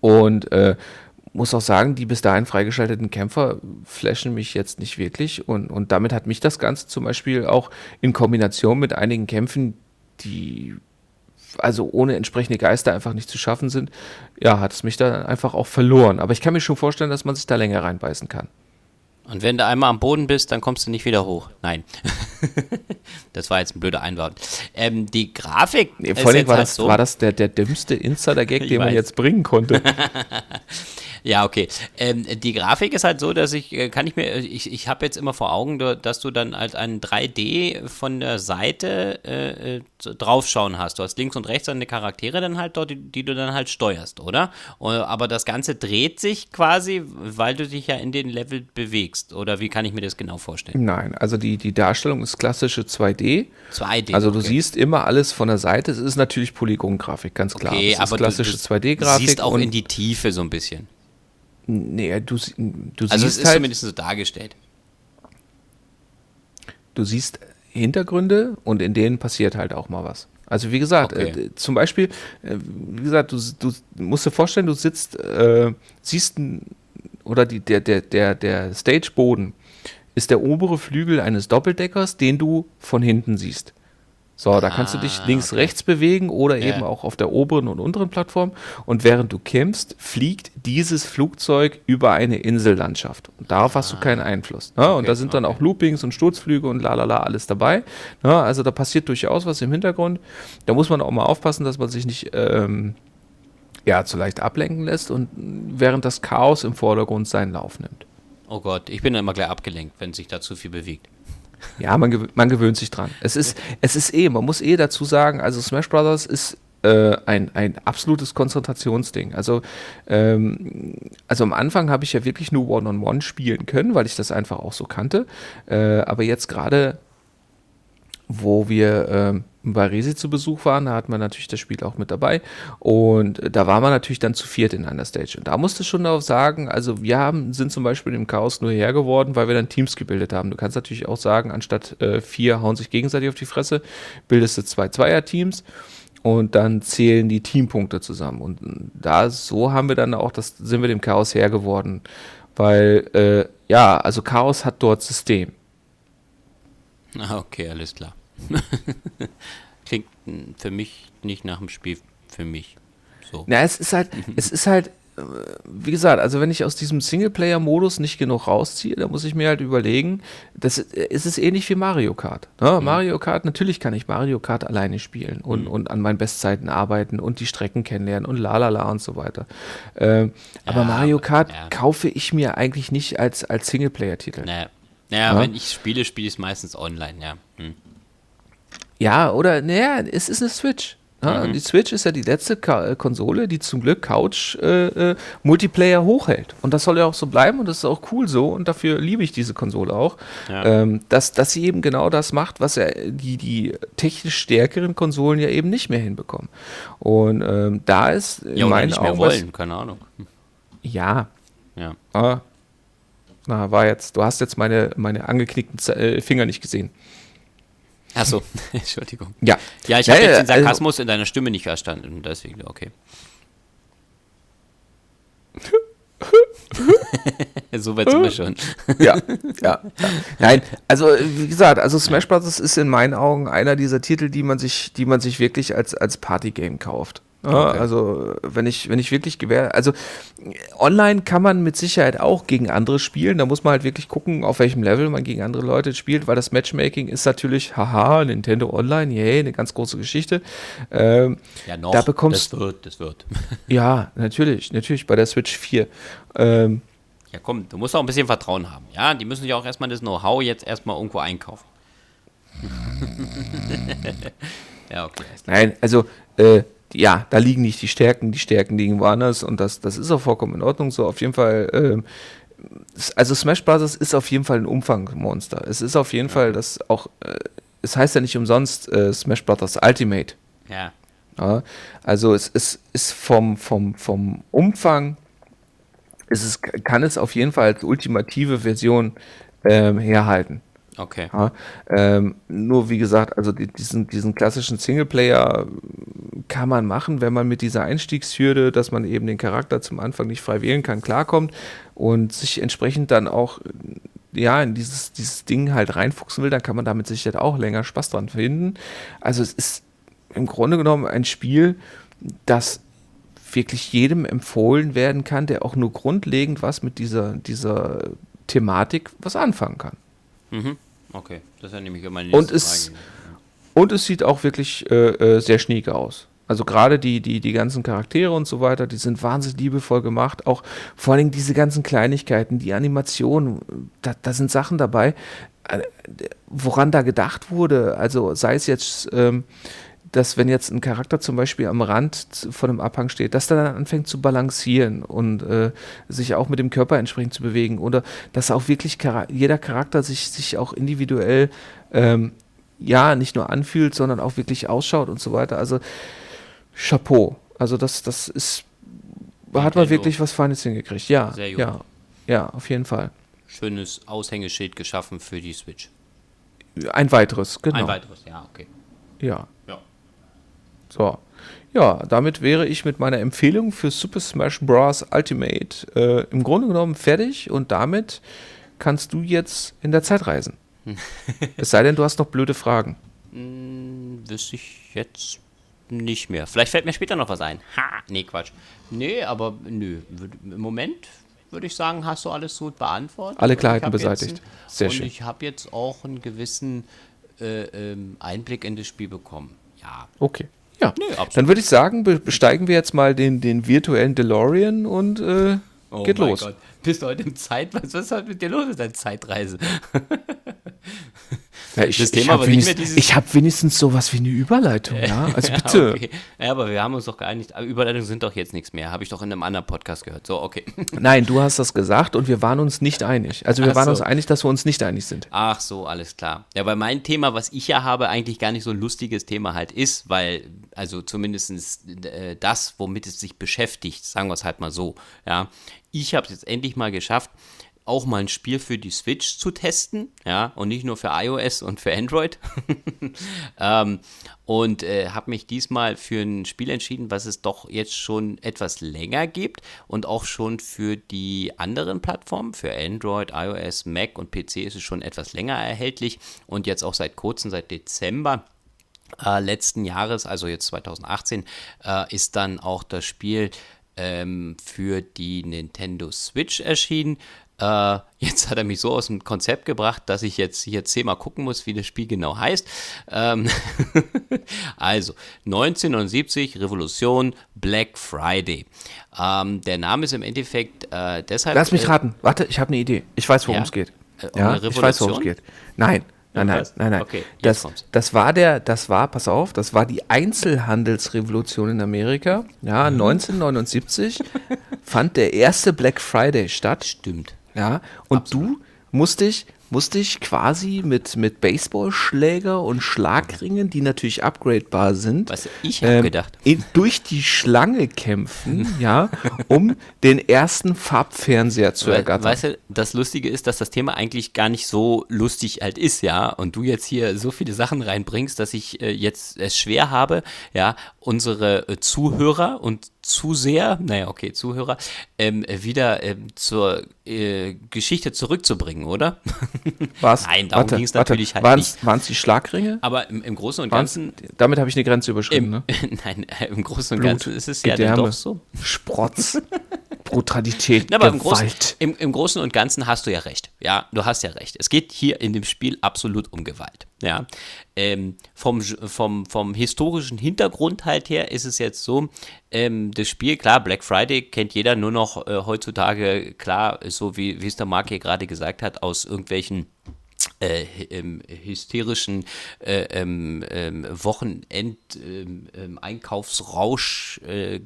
[SPEAKER 2] Und äh, muss auch sagen, die bis dahin freigeschalteten Kämpfer flashen mich jetzt nicht wirklich. Und, und damit hat mich das Ganze zum Beispiel auch in Kombination mit einigen Kämpfen, die also ohne entsprechende Geister einfach nicht zu schaffen sind, ja, hat es mich dann einfach auch verloren. Aber ich kann mir schon vorstellen, dass man sich da länger reinbeißen kann.
[SPEAKER 1] Und wenn du einmal am Boden bist, dann kommst du nicht wieder hoch. Nein. das war jetzt ein blöder Einwand. Ähm, die Grafik.
[SPEAKER 2] Nee, vor allem war, halt das, so war das der, der dümmste Insider-Gag, den weiß. man jetzt bringen konnte.
[SPEAKER 1] Ja, okay. Ähm, die Grafik ist halt so, dass ich, äh, kann ich mir, ich, ich habe jetzt immer vor Augen, dass du dann halt ein 3D von der Seite äh, äh draufschauen hast. Du hast links und rechts deine Charaktere dann halt dort, die, die, du dann halt steuerst, oder? Äh, aber das Ganze dreht sich quasi, weil du dich ja in den Level bewegst. Oder wie kann ich mir das genau vorstellen?
[SPEAKER 2] Nein, also die, die Darstellung ist klassische 2D.
[SPEAKER 1] 2D.
[SPEAKER 2] Also du okay. siehst immer alles von der Seite. Es ist natürlich Polygongrafik, ganz klar.
[SPEAKER 1] Okay, aber
[SPEAKER 2] klassische 2D-Grafik. Du
[SPEAKER 1] siehst auch in die Tiefe so ein bisschen.
[SPEAKER 2] Nee, du, du
[SPEAKER 1] also es ist halt, zumindest so dargestellt.
[SPEAKER 2] Du siehst Hintergründe und in denen passiert halt auch mal was. Also wie gesagt, okay. äh, zum Beispiel, äh, wie gesagt, du, du, musst dir vorstellen, du sitzt, äh, siehst oder die, der, der, der, der Stageboden ist der obere Flügel eines Doppeldeckers, den du von hinten siehst. So, da kannst du dich ah, links, okay. rechts bewegen oder ja. eben auch auf der oberen und unteren Plattform. Und während du kämpfst, fliegt dieses Flugzeug über eine Insellandschaft. Und darauf ah. hast du ah. keinen Einfluss. Ne? Okay, und da sind dann auch Loopings und Sturzflüge und lalala alles dabei. Ne? Also da passiert durchaus was im Hintergrund. Da muss man auch mal aufpassen, dass man sich nicht ähm, ja, zu leicht ablenken lässt und während das Chaos im Vordergrund seinen Lauf nimmt.
[SPEAKER 1] Oh Gott, ich bin immer gleich abgelenkt, wenn sich da zu viel bewegt.
[SPEAKER 2] Ja, man, gew man gewöhnt sich dran. Es ist, es ist eh, man muss eh dazu sagen, also Smash Brothers ist äh, ein, ein absolutes Konzentrationsding. Also, ähm, also am Anfang habe ich ja wirklich nur One-on-One -on -One spielen können, weil ich das einfach auch so kannte. Äh, aber jetzt gerade, wo wir ähm, bei Resi zu Besuch waren, da hat man natürlich das Spiel auch mit dabei. Und da war man natürlich dann zu viert in einer Stage. Und da musste schon darauf sagen, also wir haben, sind zum Beispiel im Chaos nur hergeworden, weil wir dann Teams gebildet haben. Du kannst natürlich auch sagen, anstatt äh, vier hauen sich gegenseitig auf die Fresse, bildest du zwei Zweier-Teams und dann zählen die Teampunkte zusammen. Und da so haben wir dann auch, das sind wir dem Chaos hergeworden. Weil, äh, ja, also Chaos hat dort System.
[SPEAKER 1] Okay, alles klar. Klingt für mich nicht nach dem Spiel für mich. So.
[SPEAKER 2] Na, es ist halt, es ist halt, äh, wie gesagt, also wenn ich aus diesem Singleplayer-Modus nicht genug rausziehe, dann muss ich mir halt überlegen, das ist es ähnlich wie Mario Kart. Ne? Mhm. Mario Kart, natürlich kann ich Mario Kart alleine spielen und, mhm. und an meinen Bestzeiten arbeiten und die Strecken kennenlernen und lalala und so weiter. Ähm, ja, aber Mario Kart ja. kaufe ich mir eigentlich nicht als, als Singleplayer-Titel.
[SPEAKER 1] Naja. naja, ja, wenn ich spiele, spiele ich es meistens online, ja. Hm.
[SPEAKER 2] Ja, oder, naja, es ist eine Switch. Ja, mhm. Die Switch ist ja die letzte Ka äh, Konsole, die zum Glück Couch äh, äh, Multiplayer hochhält. Und das soll ja auch so bleiben und das ist auch cool so und dafür liebe ich diese Konsole auch. Ja. Ähm, dass, dass sie eben genau das macht, was ja die, die technisch stärkeren Konsolen ja eben nicht mehr hinbekommen. Und ähm, da ist
[SPEAKER 1] ja, meinen nicht. Mehr wollen, was, keine Ahnung.
[SPEAKER 2] Ja. Ja. Ah, na, war jetzt, du hast jetzt meine, meine angeknickten Z äh, Finger nicht gesehen.
[SPEAKER 1] Achso, Entschuldigung.
[SPEAKER 2] Ja.
[SPEAKER 1] Ja, ich habe ja, jetzt den also Sarkasmus also, in deiner Stimme nicht verstanden, deswegen, okay. so weit sind wir schon.
[SPEAKER 2] ja, ja, ja. Nein, also wie gesagt, also Smash Bros. ist in meinen Augen einer dieser Titel, die man sich, die man sich wirklich als, als Partygame kauft. Ja, okay. Also wenn ich, wenn ich wirklich gewähr, also online kann man mit Sicherheit auch gegen andere spielen. Da muss man halt wirklich gucken, auf welchem Level man gegen andere Leute spielt, weil das Matchmaking ist natürlich, haha, Nintendo Online, yay, eine ganz große Geschichte. Ähm,
[SPEAKER 1] ja, noch,
[SPEAKER 2] da bekommst,
[SPEAKER 1] das wird, das wird.
[SPEAKER 2] ja, natürlich, natürlich bei der Switch 4. Ähm,
[SPEAKER 1] ja, komm, du musst auch ein bisschen Vertrauen haben. Ja, die müssen ja auch erstmal das Know-how jetzt erstmal irgendwo einkaufen.
[SPEAKER 2] ja, okay. Nein, also äh, ja, da liegen nicht die Stärken, die Stärken liegen woanders und das, das ist auch vollkommen in Ordnung so. Auf jeden Fall, äh, also Smash Bros. ist auf jeden Fall ein Umfangmonster. Es ist auf jeden ja. Fall das auch, äh, es heißt ja nicht umsonst äh, Smash Bros. Ultimate.
[SPEAKER 1] Ja.
[SPEAKER 2] ja. Also es ist, ist vom, vom, vom Umfang, ist es, kann es auf jeden Fall als ultimative Version ähm, herhalten.
[SPEAKER 1] Okay.
[SPEAKER 2] Ja, ähm, nur wie gesagt, also die, diesen, diesen klassischen Singleplayer kann man machen, wenn man mit dieser Einstiegshürde, dass man eben den Charakter zum Anfang nicht frei wählen kann, klarkommt und sich entsprechend dann auch ja, in dieses, dieses Ding halt reinfuchsen will, dann kann man damit sicher auch länger Spaß dran finden. Also es ist im Grunde genommen ein Spiel, das wirklich jedem empfohlen werden kann, der auch nur grundlegend was mit dieser, dieser Thematik was anfangen kann.
[SPEAKER 1] Mhm. Okay, das ist ja nämlich immer
[SPEAKER 2] meine und es, Frage. Und es sieht auch wirklich äh, äh, sehr schniek aus. Also gerade die, die, die ganzen Charaktere und so weiter, die sind wahnsinnig liebevoll gemacht. Auch vor allem diese ganzen Kleinigkeiten, die Animationen, da, da sind Sachen dabei, äh, woran da gedacht wurde. Also sei es jetzt ähm, dass wenn jetzt ein Charakter zum Beispiel am Rand von einem Abhang steht, dass er dann anfängt zu balancieren und äh, sich auch mit dem Körper entsprechend zu bewegen oder dass auch wirklich Char jeder Charakter sich, sich auch individuell ähm, ja nicht nur anfühlt, sondern auch wirklich ausschaut und so weiter. Also Chapeau. Also das, das ist hat man wirklich was Feines hingekriegt. Ja,
[SPEAKER 1] Sehr gut.
[SPEAKER 2] ja, ja, auf jeden Fall.
[SPEAKER 1] Schönes Aushängeschild geschaffen für die Switch.
[SPEAKER 2] Ein weiteres, genau.
[SPEAKER 1] Ein weiteres, ja, okay.
[SPEAKER 2] Ja,
[SPEAKER 1] Ja.
[SPEAKER 2] so. Ja, damit wäre ich mit meiner Empfehlung für Super Smash Bros. Ultimate äh, im Grunde genommen fertig und damit kannst du jetzt in der Zeit reisen. es sei denn, du hast noch blöde Fragen.
[SPEAKER 1] Hm, wüsste ich jetzt nicht mehr. Vielleicht fällt mir später noch was ein. Ha, nee, Quatsch. Nee, aber nö. Im Moment würde ich sagen, hast du alles gut beantwortet.
[SPEAKER 2] Alle
[SPEAKER 1] Und
[SPEAKER 2] Klarheiten beseitigt.
[SPEAKER 1] ein-
[SPEAKER 2] Sehr
[SPEAKER 1] und
[SPEAKER 2] schön.
[SPEAKER 1] ich habe jetzt auch einen gewissen äh, ähm, Einblick in das Spiel bekommen. Ja.
[SPEAKER 2] Okay. Ja,
[SPEAKER 1] absolut.
[SPEAKER 2] dann würde ich sagen, be besteigen wir jetzt mal den, den virtuellen DeLorean und äh, geht
[SPEAKER 1] Oh mein
[SPEAKER 2] los.
[SPEAKER 1] Gott. Bist du heute im Zeit... Was, was ist heute mit dir los mit deiner Zeitreise?
[SPEAKER 2] Ja, ich
[SPEAKER 1] Das
[SPEAKER 2] ich
[SPEAKER 1] Thema
[SPEAKER 2] habe
[SPEAKER 1] war nicht mehr
[SPEAKER 2] wenigstens,
[SPEAKER 1] dieses-
[SPEAKER 2] ich hab wenigstens sowas wie eine Überleitung, ja? Also
[SPEAKER 1] Ja,
[SPEAKER 2] bitte.
[SPEAKER 1] okay. Ja, aber wir haben uns doch geeinigt. Aber Überleitungen sind doch jetzt nichts mehr. Habe ich doch in einem anderen Podcast gehört. So, okay.
[SPEAKER 2] Nein, du hast das gesagt und wir waren uns nicht einig. Also wir
[SPEAKER 1] Ach
[SPEAKER 2] waren
[SPEAKER 1] so.
[SPEAKER 2] uns einig, dass wir uns nicht einig sind.
[SPEAKER 1] Ach so, alles klar. Ja, weil mein Thema, was ich ja habe, eigentlich gar nicht so ein lustiges Thema halt ist, weil, also zumindest äh, das, womit es sich beschäftigt, sagen wir es halt mal so, ja. Ich habe es jetzt endlich mal geschafft, auch mal ein Spiel für die Switch zu testen, ja, und nicht nur für iOS und für Android. ähm, und äh, habe mich diesmal für ein Spiel entschieden, was es doch jetzt schon etwas länger gibt und auch schon für die anderen Plattformen, für Android, iOS, Mac und PC ist es schon etwas länger erhältlich und jetzt auch seit kurzem, seit Dezember äh, letzten Jahres, also jetzt 2018, äh, ist dann auch das Spiel ähm, für die Nintendo Switch erschienen. Äh, jetzt hat er mich so aus dem Konzept gebracht, dass ich jetzt hier zehnmal gucken muss, wie das Spiel genau heißt. Ähm also 1979 Revolution Black Friday. Ähm, der Name ist im Endeffekt äh, deshalb.
[SPEAKER 2] Lass mich
[SPEAKER 1] äh,
[SPEAKER 2] raten. Warte, ich habe eine Idee. Ich weiß, worum
[SPEAKER 1] Ja?
[SPEAKER 2] es geht.
[SPEAKER 1] Äh, um
[SPEAKER 2] ja, ich weiß, worum es geht. Nein, nein, nein, nein, nein.
[SPEAKER 1] Okay,
[SPEAKER 2] das, das war der, das war, pass auf, das war die Einzelhandelsrevolution in Amerika. Ja,
[SPEAKER 1] Mhm.
[SPEAKER 2] 1979 fand der erste Black Friday statt.
[SPEAKER 1] Stimmt.
[SPEAKER 2] Ja, und du musst dich, musst dich quasi mit, mit Baseballschläger und Schlagringen, die natürlich upgradebar sind,
[SPEAKER 1] Was ich habe
[SPEAKER 2] ähm,
[SPEAKER 1] gedacht.
[SPEAKER 2] in, durch die Schlange kämpfen, ja, um den ersten Farbfernseher zu
[SPEAKER 1] We
[SPEAKER 2] ergattern.
[SPEAKER 1] weißt du, das Lustige ist, dass das Thema eigentlich gar nicht so lustig halt ist, ja, und du jetzt hier so viele Sachen reinbringst, dass ich äh, jetzt es schwer habe, ja, unsere äh, Zuhörer und Zuseher, naja, okay, Zuhörer, ähm, wieder ähm, zur äh, Geschichte zurückzubringen, oder?
[SPEAKER 2] Was?
[SPEAKER 1] Nein, darum
[SPEAKER 2] Warte,
[SPEAKER 1] ging's
[SPEAKER 2] warte,
[SPEAKER 1] natürlich halt
[SPEAKER 2] waren's,
[SPEAKER 1] nicht.
[SPEAKER 2] Waren's die Schlagringe?
[SPEAKER 1] Aber im, im Großen und
[SPEAKER 2] Waren's,
[SPEAKER 1] Ganzen,
[SPEAKER 2] damit habe ich eine Grenze überschritten,
[SPEAKER 1] im,
[SPEAKER 2] ne?
[SPEAKER 1] nein, äh, im Großen und
[SPEAKER 2] Blut,
[SPEAKER 1] Ganzen ist es ja dann
[SPEAKER 2] Gedärme,
[SPEAKER 1] doch so.
[SPEAKER 2] Sprotz, Brutalität,
[SPEAKER 1] Na, aber im Großen,
[SPEAKER 2] Gewalt.
[SPEAKER 1] im, im Großen und Ganzen hast du ja recht. Ja, du hast ja recht. Es geht hier in dem Spiel absolut um Gewalt. Ja, ähm, vom, vom, vom historischen Hintergrund halt her ist es jetzt so, ähm, das Spiel, klar, Black Friday kennt jeder nur noch äh, heutzutage, klar, so wie, wie es der Marc hier gerade gesagt hat, aus irgendwelchen äh, ähm, hysterischen äh, ähm, ähm, Wochenend ähm, äh,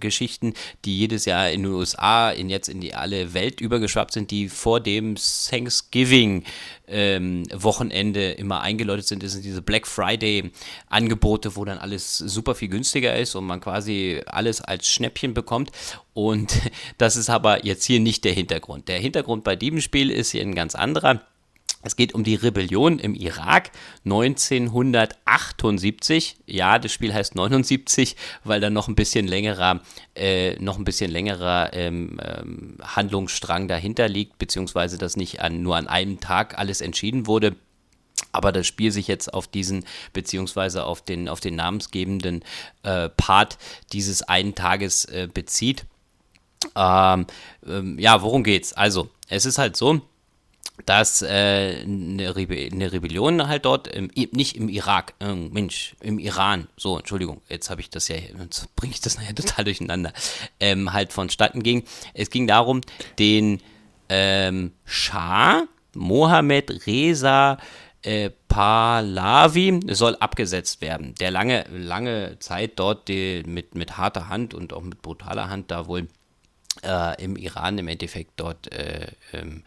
[SPEAKER 1] die jedes Jahr in den USA in jetzt in die alle Welt übergeschwappt sind, die vor dem Thanksgiving ähm, Wochenende immer eingeläutet sind, das sind diese Black Friday Angebote, wo dann alles super viel günstiger ist und man quasi alles als Schnäppchen bekommt und das ist aber jetzt hier nicht der Hintergrund. Der Hintergrund bei diesem Spiel ist hier ein ganz anderer. Es geht um die Rebellion im Irak 1978. Ja, das Spiel heißt 79, weil da noch ein bisschen längerer, äh, noch ein bisschen längerer ähm, ähm, Handlungsstrang dahinter liegt, beziehungsweise das nicht an, nur an einem Tag alles entschieden wurde. Aber das Spiel sich jetzt auf diesen, beziehungsweise auf den, auf den namensgebenden äh, Part dieses einen Tages äh, bezieht. Ähm, ähm, ja, worum geht's? Also, es ist halt so, dass äh, eine, Rebe eine Rebellion halt dort, im, nicht im Irak, äh, Mensch, im Iran, so, Entschuldigung, jetzt habe ich das ja, jetzt bringe ich das nachher total durcheinander, ähm, halt vonstatten ging. Es ging darum, den ähm, Schah Mohammed Reza äh, Pahlavi soll abgesetzt werden, der lange, lange Zeit dort die, mit, mit harter Hand und auch mit brutaler Hand da wohl äh, im Iran im Endeffekt dort äh, ähm,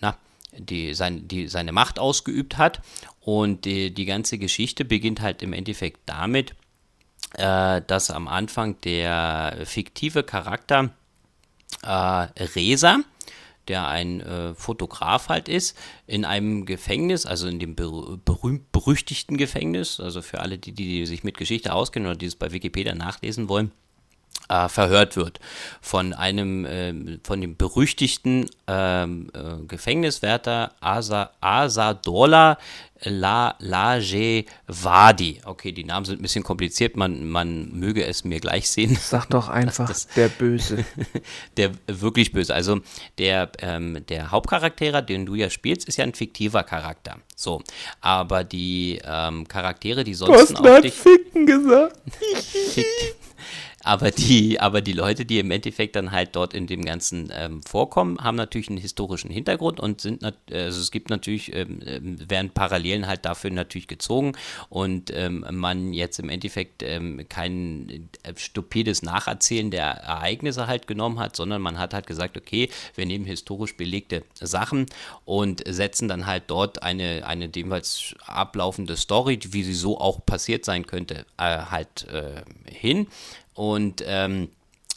[SPEAKER 1] na, die, sein, die, seine Macht ausgeübt hat. Und die, die ganze Geschichte beginnt halt im Endeffekt damit, äh, dass am Anfang der fiktive Charakter äh, Reza, der ein äh, Fotograf halt ist, in einem Gefängnis, also in dem berühmt berüchtigten Gefängnis, also für alle, die, die sich mit Geschichte auskennen oder die es bei Wikipedia nachlesen wollen, äh, verhört wird von einem, äh, von dem berüchtigten ähm, äh, Gefängniswärter Asa, Asadollah La, Lajewadi. Okay, die Namen sind ein bisschen kompliziert, man, man möge es mir gleich sehen.
[SPEAKER 2] Sag doch einfach das, der Böse.
[SPEAKER 1] der wirklich Böse. Also der, ähm, der Hauptcharakter, den du ja spielst, ist ja ein fiktiver Charakter. So, aber die ähm, Charaktere, die sonst
[SPEAKER 2] du hast auf dich... Ficken gesagt.
[SPEAKER 1] Aber die, aber die Leute, die im Endeffekt dann halt dort in dem Ganzen ähm, vorkommen, haben natürlich einen historischen Hintergrund und sind, also es gibt natürlich, ähm, ähm, werden Parallelen halt dafür natürlich gezogen und ähm, man jetzt im Endeffekt ähm, kein äh, stupides Nacherzählen der Ereignisse halt genommen hat, sondern man hat halt gesagt, okay, wir nehmen historisch belegte Sachen und setzen dann halt dort eine, eine jeweils ablaufende Story, wie sie so auch passiert sein könnte, äh, halt äh, hin und ähm,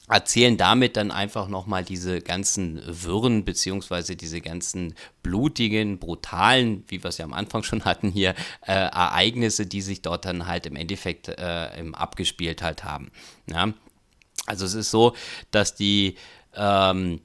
[SPEAKER 1] erzählen damit dann einfach nochmal diese ganzen Wirren, beziehungsweise diese ganzen blutigen, brutalen, wie wir es ja am Anfang schon hatten hier, äh, Ereignisse, die sich dort dann halt im Endeffekt äh, im abgespielt halt haben. Ja? Also es ist so, dass die, ähm,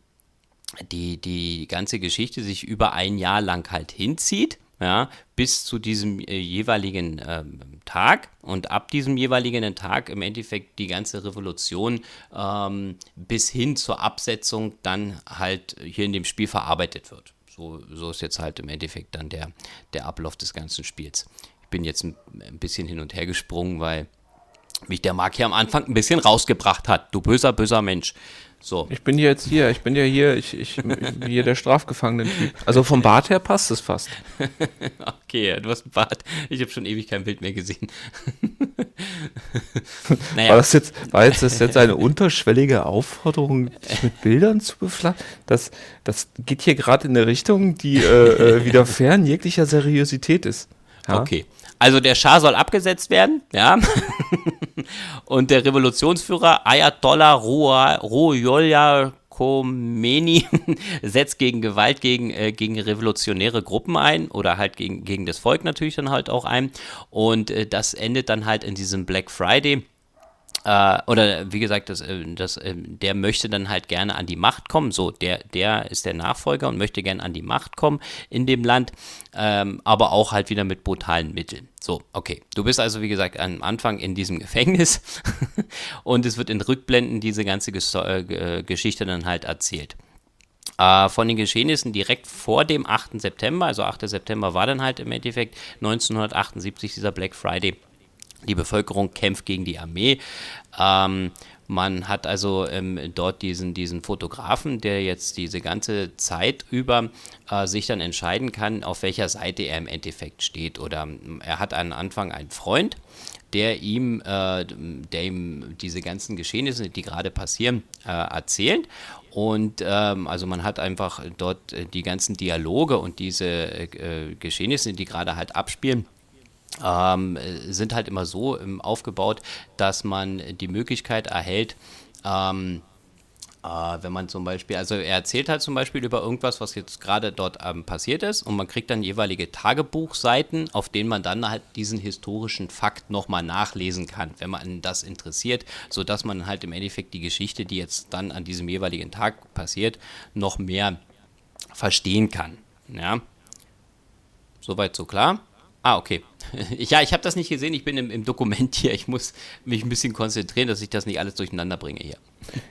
[SPEAKER 1] die, die ganze Geschichte sich über ein Jahr lang halt hinzieht ja, bis zu diesem äh, jeweiligen äh, Tag und ab diesem jeweiligen Tag im Endeffekt die ganze Revolution ähm, bis hin zur Absetzung dann halt hier in dem Spiel verarbeitet wird. So, so ist jetzt halt im Endeffekt dann der, der Ablauf des ganzen Spiels. Ich bin jetzt ein, ein bisschen hin und her gesprungen, weil mich der Mark hier am Anfang ein bisschen rausgebracht hat. Du böser, böser Mensch. So.
[SPEAKER 2] Ich bin jetzt hier, ich bin ja hier, ich, ich hier der Strafgefangenen-Typ. Also vom Bart her passt es fast.
[SPEAKER 1] okay, du hast einen Bart. Ich habe schon ewig kein Bild mehr gesehen.
[SPEAKER 2] naja. War das jetzt, war jetzt das jetzt eine unterschwellige Aufforderung, dich mit Bildern zu beflachen? Das, das geht hier gerade in eine Richtung, die äh, äh wieder fern jeglicher Seriosität ist.
[SPEAKER 1] Ja? Okay. Also der Schah soll abgesetzt werden, ja. Und der Revolutionsführer Ayatollah Ruhollah Khomeini setzt gegen Gewalt gegen, äh, gegen revolutionäre Gruppen ein oder halt gegen, gegen das Volk natürlich dann halt auch ein. Und äh, das endet dann halt in diesem Black Friday äh, oder wie gesagt, das, äh, das, äh, der möchte dann halt gerne an die Macht kommen. So, der, der ist der Nachfolger und möchte gerne an die Macht kommen in dem Land, ähm, aber auch halt wieder mit brutalen Mitteln. So, okay. Du bist also, wie gesagt, am Anfang in diesem Gefängnis und es wird in Rückblenden diese ganze Ges äh, Geschichte dann halt erzählt. Uh, von den Geschehnissen direkt vor dem 8. September, also 8. September war dann halt im Endeffekt 1978 dieser Black Friday. Die Bevölkerung kämpft gegen die Armee. Ähm, man hat also ähm, dort diesen, diesen Fotografen, der jetzt diese ganze Zeit über äh, sich dann entscheiden kann, auf welcher Seite er im Endeffekt steht. Oder ähm, er hat am Anfang einen Freund, der ihm, äh, der ihm diese ganzen Geschehnisse, die gerade passieren, äh, erzählt. Und ähm, also man hat einfach dort äh, die ganzen Dialoge und diese äh, Geschehnisse, die gerade halt abspielen ähm, sind halt immer so ähm, aufgebaut, dass man die Möglichkeit erhält, ähm, äh, wenn man zum Beispiel, also er erzählt halt zum Beispiel über irgendwas, was jetzt gerade dort ähm, passiert ist und man kriegt dann jeweilige Tagebuchseiten, auf denen man dann halt diesen historischen Fakt nochmal nachlesen kann, wenn man das interessiert, sodass man halt im Endeffekt die Geschichte, die jetzt dann an diesem jeweiligen Tag passiert, noch mehr verstehen kann. Ja. Soweit so klar. Ah, okay. Ja, ich habe das nicht gesehen. Ich bin im, im, Dokument hier. Ich muss mich ein bisschen konzentrieren, dass ich das nicht alles durcheinander bringe hier.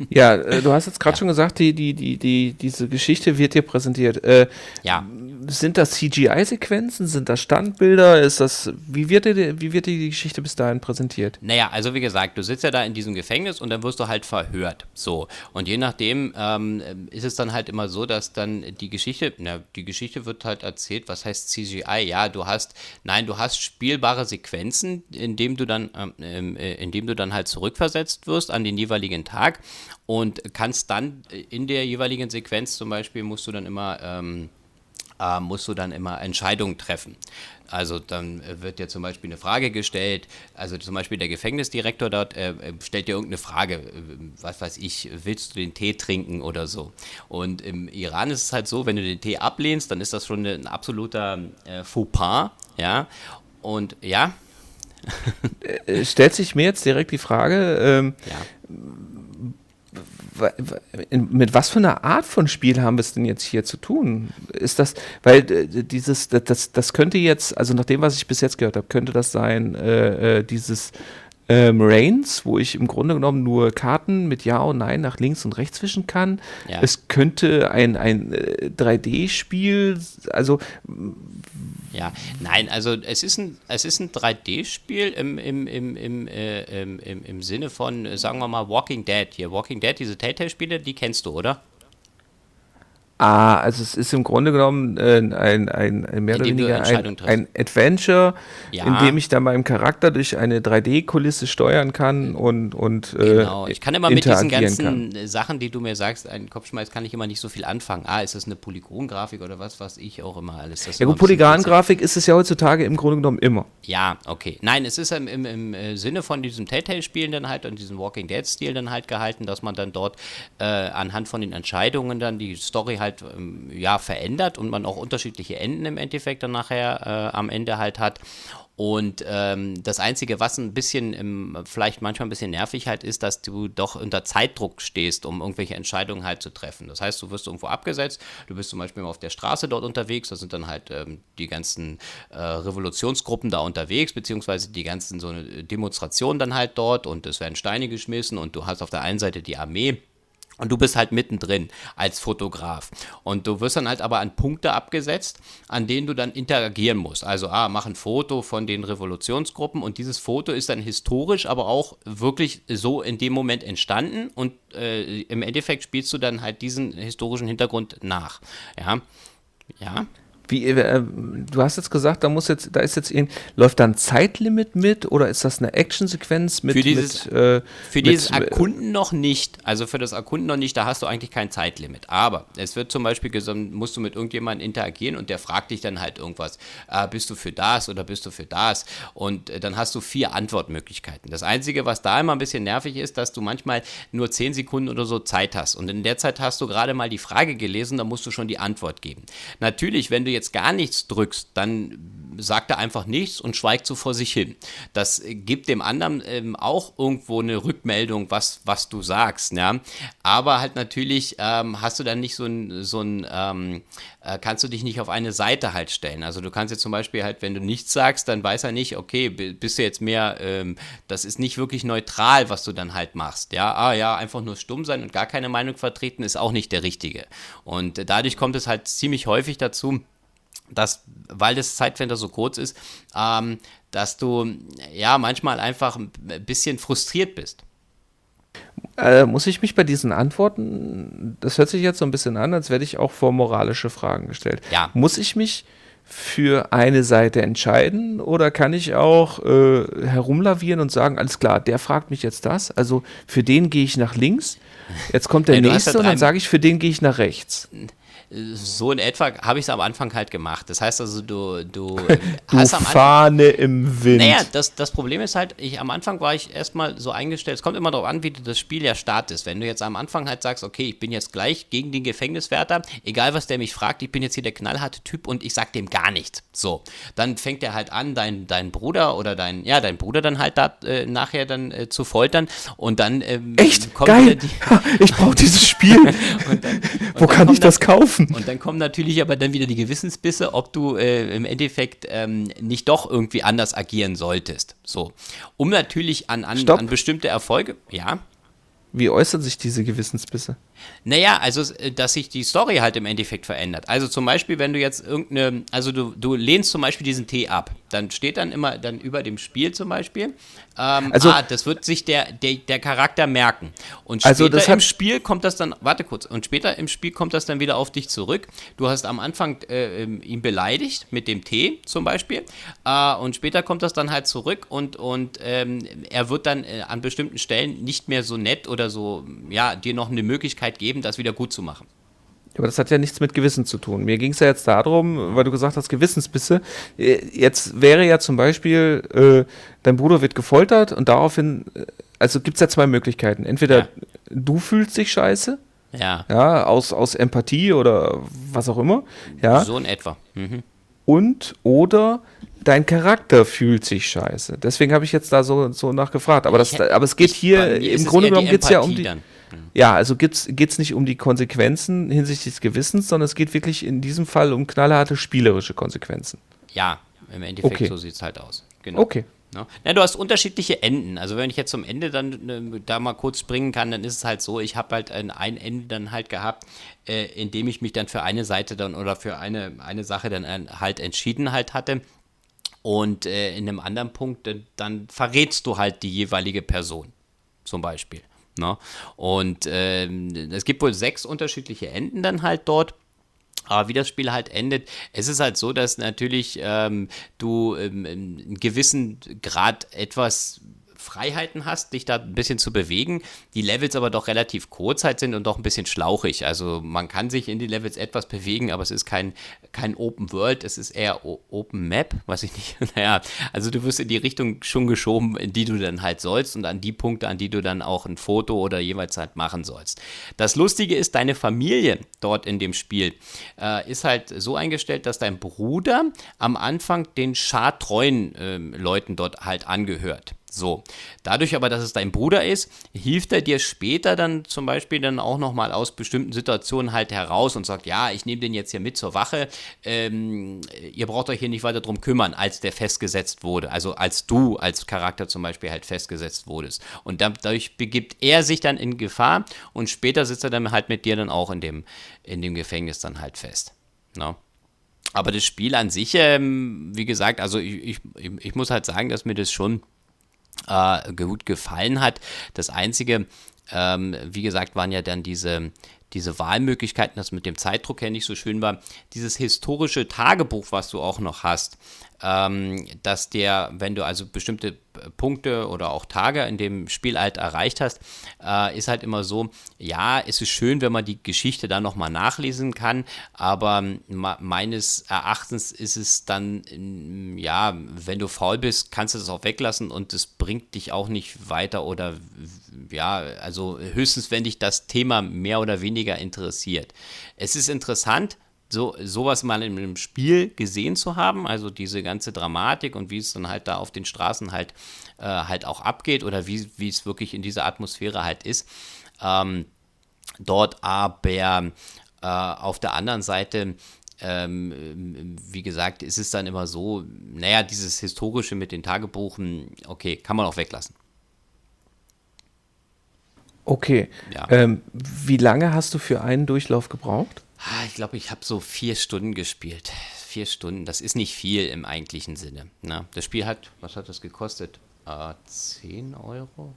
[SPEAKER 2] Ja, äh, du hast jetzt gerade ja. schon gesagt, die, die, die, die, diese Geschichte wird dir präsentiert. Äh, ja. Sind das CGI-Sequenzen? Sind das Standbilder? Ist das, wie wird, dir, wie wird dir die Geschichte bis dahin präsentiert?
[SPEAKER 1] Naja, also wie gesagt, du sitzt ja da in diesem Gefängnis und dann wirst du halt verhört. So. Und je nachdem ähm, ist es dann halt immer so, dass dann die Geschichte, na, die Geschichte wird halt erzählt, was heißt CGI? Ja, du hast, nein, du hast spielbare Sequenzen, indem du dann, ähm, ähm, äh, indem du dann halt zurückversetzt wirst an den jeweiligen Tag und kannst dann in der jeweiligen Sequenz zum Beispiel musst du dann immer ähm, äh, musst du dann immer Entscheidungen treffen. Also dann äh, wird dir zum Beispiel eine Frage gestellt, also zum Beispiel der Gefängnisdirektor dort äh, äh, stellt dir irgendeine Frage, äh, was weiß ich, willst du den Tee trinken oder so. Und im Iran ist es halt so, wenn du den Tee ablehnst, dann ist das schon ein absoluter äh, Fauxpas, ja. Und ja.
[SPEAKER 2] Stellt sich mir jetzt direkt die Frage, ähm, ja mit was für einer Art von Spiel haben wir es denn jetzt hier zu tun? Ist das, weil dieses, das, das könnte jetzt, also nach dem, was ich bis jetzt gehört habe, könnte das sein, äh, äh, dieses ähm, Reigns, wo ich im Grunde genommen nur Karten mit Ja und Nein nach links und rechts wischen kann. Ja. Es könnte ein, ein äh, 3D-Spiel, also
[SPEAKER 1] ja, nein, also es ist ein, es ist ein 3D-Spiel im, im, im, im, äh, im, im, im Sinne von, sagen wir mal, Walking Dead. Hier, Walking Dead, diese Telltale-Spiele, die kennst du, oder?
[SPEAKER 2] Ah, also es ist im Grunde genommen äh, ein, ein, ein, mehr oder weniger ein, ein, Adventure, ja. in dem ich dann meinem Charakter durch eine 3D-Kulisse steuern kann und, und
[SPEAKER 1] äh, Genau, ich kann immer mit diesen ganzen kann. Sachen, die du mir sagst, einen Kopf schmeißt, kann ich immer nicht so viel anfangen. Ah, ist das eine Polygongrafik oder was, was ich auch immer alles.
[SPEAKER 2] Das ja gut, Polygongrafik ist es ja heutzutage im Grunde genommen immer.
[SPEAKER 1] Ja, okay. Nein, es ist im, im, im äh, Sinne von diesem Telltale-Spielen dann halt und diesem Walking Dead-Stil dann halt gehalten, dass man dann dort äh, anhand von den Entscheidungen dann die Story halt halt ähm, ja, verändert und man auch unterschiedliche Enden im Endeffekt dann nachher äh, am Ende halt hat. Und ähm, das Einzige, was ein bisschen, im, vielleicht manchmal ein bisschen nervig halt ist, dass du doch unter Zeitdruck stehst, um irgendwelche Entscheidungen halt zu treffen. Das heißt, du wirst irgendwo abgesetzt, du bist zum Beispiel auf der Straße dort unterwegs, da sind dann halt ähm, die ganzen äh, Revolutionsgruppen da unterwegs, beziehungsweise die ganzen so eine Demonstrationen dann halt dort und es werden Steine geschmissen und du hast auf der einen Seite die Armee und du bist halt mittendrin als Fotograf. Und du wirst dann halt aber an Punkte abgesetzt, an denen du dann interagieren musst. Also, ah, mach ein Foto von den Revolutionsgruppen und dieses Foto ist dann historisch, aber auch wirklich so in dem Moment entstanden und äh, im Endeffekt spielst du dann halt diesen historischen Hintergrund nach. Ja. Ja.
[SPEAKER 2] Wie, äh, du hast jetzt gesagt, da muss jetzt, da ist jetzt irgend, läuft da ein Zeitlimit mit oder ist das eine Actionsequenz mit?
[SPEAKER 1] Für dieses,
[SPEAKER 2] mit,
[SPEAKER 1] äh, für mit, dieses Erkunden noch nicht. Also für das Erkunden noch nicht, da hast du eigentlich kein Zeitlimit. Aber es wird zum Beispiel gesagt, musst du mit irgendjemandem interagieren und der fragt dich dann halt irgendwas. Äh, bist du für das oder bist du für das? Und äh, dann hast du vier Antwortmöglichkeiten. Das Einzige, was da immer ein bisschen nervig ist, dass du manchmal nur zehn Sekunden oder so Zeit hast. Und in der Zeit hast du gerade mal die Frage gelesen, dann musst du schon die Antwort geben. Natürlich, wenn du jetzt gar nichts drückst, dann sagt er einfach nichts und schweigt so vor sich hin. Das gibt dem anderen ähm, auch irgendwo eine Rückmeldung, was, was du sagst. Ja? Aber halt natürlich ähm, hast du dann nicht so ein, so ein ähm, äh, kannst du dich nicht auf eine Seite halt stellen. Also du kannst jetzt zum Beispiel halt, wenn du nichts sagst, dann weiß er nicht, okay, bist du jetzt mehr, ähm, das ist nicht wirklich neutral, was du dann halt machst. Ja, ah ja, einfach nur stumm sein und gar keine Meinung vertreten ist auch nicht der richtige. Und dadurch kommt es halt ziemlich häufig dazu, dass, weil das Zeitfenster so kurz ist, ähm, dass du ja manchmal einfach ein bisschen frustriert bist.
[SPEAKER 2] Äh, muss ich mich bei diesen Antworten, das hört sich jetzt so ein bisschen an, als werde ich auch vor moralische Fragen gestellt.
[SPEAKER 1] Ja.
[SPEAKER 2] Muss ich mich für eine Seite entscheiden oder kann ich auch äh, herumlavieren und sagen, alles klar, der fragt mich jetzt das, also für den gehe ich nach links, jetzt kommt der nächste und dann sage ich, für den gehe ich nach rechts
[SPEAKER 1] so in etwa habe ich es am Anfang halt gemacht. Das heißt also, du, du,
[SPEAKER 2] du hast am Fahne im Wind.
[SPEAKER 1] Naja, das, das Problem ist halt, ich, am Anfang war ich erstmal so eingestellt, es kommt immer darauf an, wie du das Spiel ja startest. Wenn du jetzt am Anfang halt sagst, okay, ich bin jetzt gleich gegen den Gefängniswärter, egal was der mich fragt, ich bin jetzt hier der knallharte Typ und ich sag dem gar nichts. So, dann fängt er halt an, dein, dein Bruder oder dein, ja, dein Bruder dann halt da äh, nachher dann äh, zu foltern und dann
[SPEAKER 2] ähm, Echt? kommt Geil. Die ich brauche dieses Spiel. und dann, und Wo kann ich das kaufen?
[SPEAKER 1] Und dann kommen natürlich aber dann wieder die Gewissensbisse, ob du äh, im Endeffekt ähm, nicht doch irgendwie anders agieren solltest. So. Um natürlich an, an, an bestimmte Erfolge, ja.
[SPEAKER 2] Wie äußern sich diese Gewissensbisse?
[SPEAKER 1] Naja, also, äh, dass sich die Story halt im Endeffekt verändert. Also zum Beispiel, wenn du jetzt irgendeine, also du, du lehnst zum Beispiel diesen Tee ab, dann steht dann immer dann über dem Spiel zum Beispiel, ähm, also, ah, das wird sich der, der, der Charakter merken. Und also später also im Spiel kommt das dann, warte kurz, und später im Spiel kommt das dann wieder auf dich zurück. Du hast am Anfang äh, ähm, ihn beleidigt mit dem Tee zum Beispiel, äh, und später kommt das dann halt zurück und, und ähm, er wird dann äh, an bestimmten Stellen nicht mehr so nett oder so, ja, dir noch eine Möglichkeit geben, das wieder gut zu machen.
[SPEAKER 2] Aber das hat ja nichts mit Gewissen zu tun. Mir ging es ja jetzt darum, weil du gesagt hast, Gewissensbisse. Äh, jetzt wäre ja zum Beispiel, äh, dein Bruder wird gefoltert und daraufhin, äh, also gibt es ja zwei Möglichkeiten. Entweder ja. du fühlst dich scheiße,
[SPEAKER 1] ja.
[SPEAKER 2] ja, aus, aus Empathie oder was auch immer. Ja.
[SPEAKER 1] So in etwa. Mhm.
[SPEAKER 2] Und oder dein Charakter fühlt sich scheiße. Deswegen habe ich jetzt da so, so nachgefragt. Aber, das, aber es geht hier, im Grunde genommen geht es ja um die. Dann. Ja, also geht es nicht um die Konsequenzen hinsichtlich des Gewissens, sondern es geht wirklich in diesem Fall um knallharte spielerische Konsequenzen.
[SPEAKER 1] Ja, im Endeffekt okay. so sieht es halt aus.
[SPEAKER 2] Genau. Okay.
[SPEAKER 1] Ja. ja, du hast unterschiedliche Enden. Also wenn ich jetzt zum Ende dann äh, da mal kurz springen kann, dann ist es halt so, ich habe halt ein, ein, Ende dann halt gehabt, äh, in dem ich mich dann für eine Seite dann oder für eine, eine Sache dann äh, halt entschieden halt hatte. Und äh, in einem anderen Punkt, äh, dann verrätst du halt die jeweilige Person, zum Beispiel. Ne? Und ähm, es gibt wohl sechs unterschiedliche Enden dann halt dort. Aber wie das Spiel halt endet, es ist halt so, dass natürlich ähm, du ähm, einen gewissen Grad etwas Freiheiten hast, dich da ein bisschen zu bewegen, die Levels aber doch relativ kurz halt sind und doch ein bisschen schlauchig. Also man kann sich in die Levels etwas bewegen, aber es ist kein, kein Open World, es ist eher o Open Map, was ich nicht, naja, also du wirst in die Richtung schon geschoben, in die du dann halt sollst und an die Punkte, an die du dann auch ein Foto oder jeweils halt machen sollst. Das Lustige ist, deine Familie dort in dem Spiel äh, ist halt so eingestellt, dass dein Bruder am Anfang den schadtreuen äh, Leuten dort halt angehört. So, dadurch aber, dass es dein Bruder ist, hilft er dir später dann zum Beispiel dann auch nochmal aus bestimmten Situationen halt heraus und sagt, ja, ich nehme den jetzt hier mit zur Wache, ähm, ihr braucht euch hier nicht weiter drum kümmern, als der festgesetzt wurde, also als du als Charakter zum Beispiel halt festgesetzt wurdest. Und dadurch begibt er sich dann in Gefahr und später sitzt er dann halt mit dir dann auch in dem, in dem Gefängnis dann halt fest. No? Ne? Aber das Spiel an sich, ähm, wie gesagt, also ich, ich, ich muss halt sagen, dass mir das schon äh, gut gefallen hat. Das Einzige, ähm, wie gesagt, waren ja dann diese, diese Wahlmöglichkeiten, das mit dem Zeitdruck her nicht so schön war. Dieses historische Tagebuch, was du auch noch hast, ähm, dass der, wenn du also bestimmte Punkte oder auch Tage in dem Spiel halt erreicht hast, äh, ist halt immer so, ja, es ist schön, wenn man die Geschichte dann nochmal nachlesen kann, aber meines Erachtens ist es dann, ja, wenn du faul bist, kannst du das auch weglassen und es bringt dich auch nicht weiter oder, ja, also höchstens, wenn dich das Thema mehr oder weniger interessiert. Es ist interessant, so, sowas mal in einem Spiel gesehen zu haben, also diese ganze Dramatik und wie es dann halt da auf den Straßen halt, äh, halt auch abgeht oder wie, wie es wirklich in dieser Atmosphäre halt ist. Ähm, dort aber äh, auf der anderen Seite ähm, wie gesagt, ist es dann immer so, naja, dieses Historische mit den Tagebuchen, okay, kann man auch weglassen.
[SPEAKER 2] Okay. Ja. Ähm, wie lange hast du für einen Durchlauf gebraucht?
[SPEAKER 1] Ah, ich glaube, ich habe so vier Stunden gespielt. Vier Stunden, das ist nicht viel im eigentlichen Sinne. Ne? Das Spiel hat, was hat das gekostet? Äh, 10 Euro?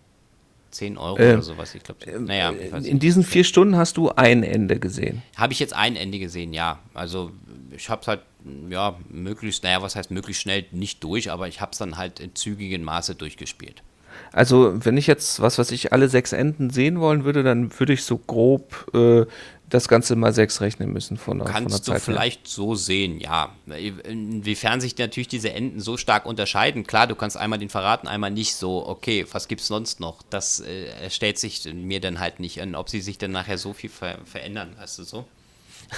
[SPEAKER 1] 10 Euro äh, oder sowas, ich glaube.
[SPEAKER 2] Äh, naja, ich in nicht. diesen vier Stunden hast du ein Ende gesehen.
[SPEAKER 1] Habe ich jetzt ein Ende gesehen, ja. Also ich habe es halt, ja, möglichst, naja, was heißt möglichst schnell nicht durch, aber ich habe es dann halt in zügigem Maße durchgespielt.
[SPEAKER 2] Also, wenn ich jetzt, was weiß ich, alle sechs Enden sehen wollen würde, dann würde ich so grob äh, das Ganze mal sechs rechnen müssen von,
[SPEAKER 1] der, Kannst von der Zeit du vielleicht her. so sehen, ja. Inwiefern sich natürlich diese Enden so stark unterscheiden. Klar, du kannst einmal den verraten, einmal nicht so, okay, was gibt es sonst noch? Das äh, stellt sich mir dann halt nicht an, ob sie sich dann nachher so viel ver verändern, weißt du so?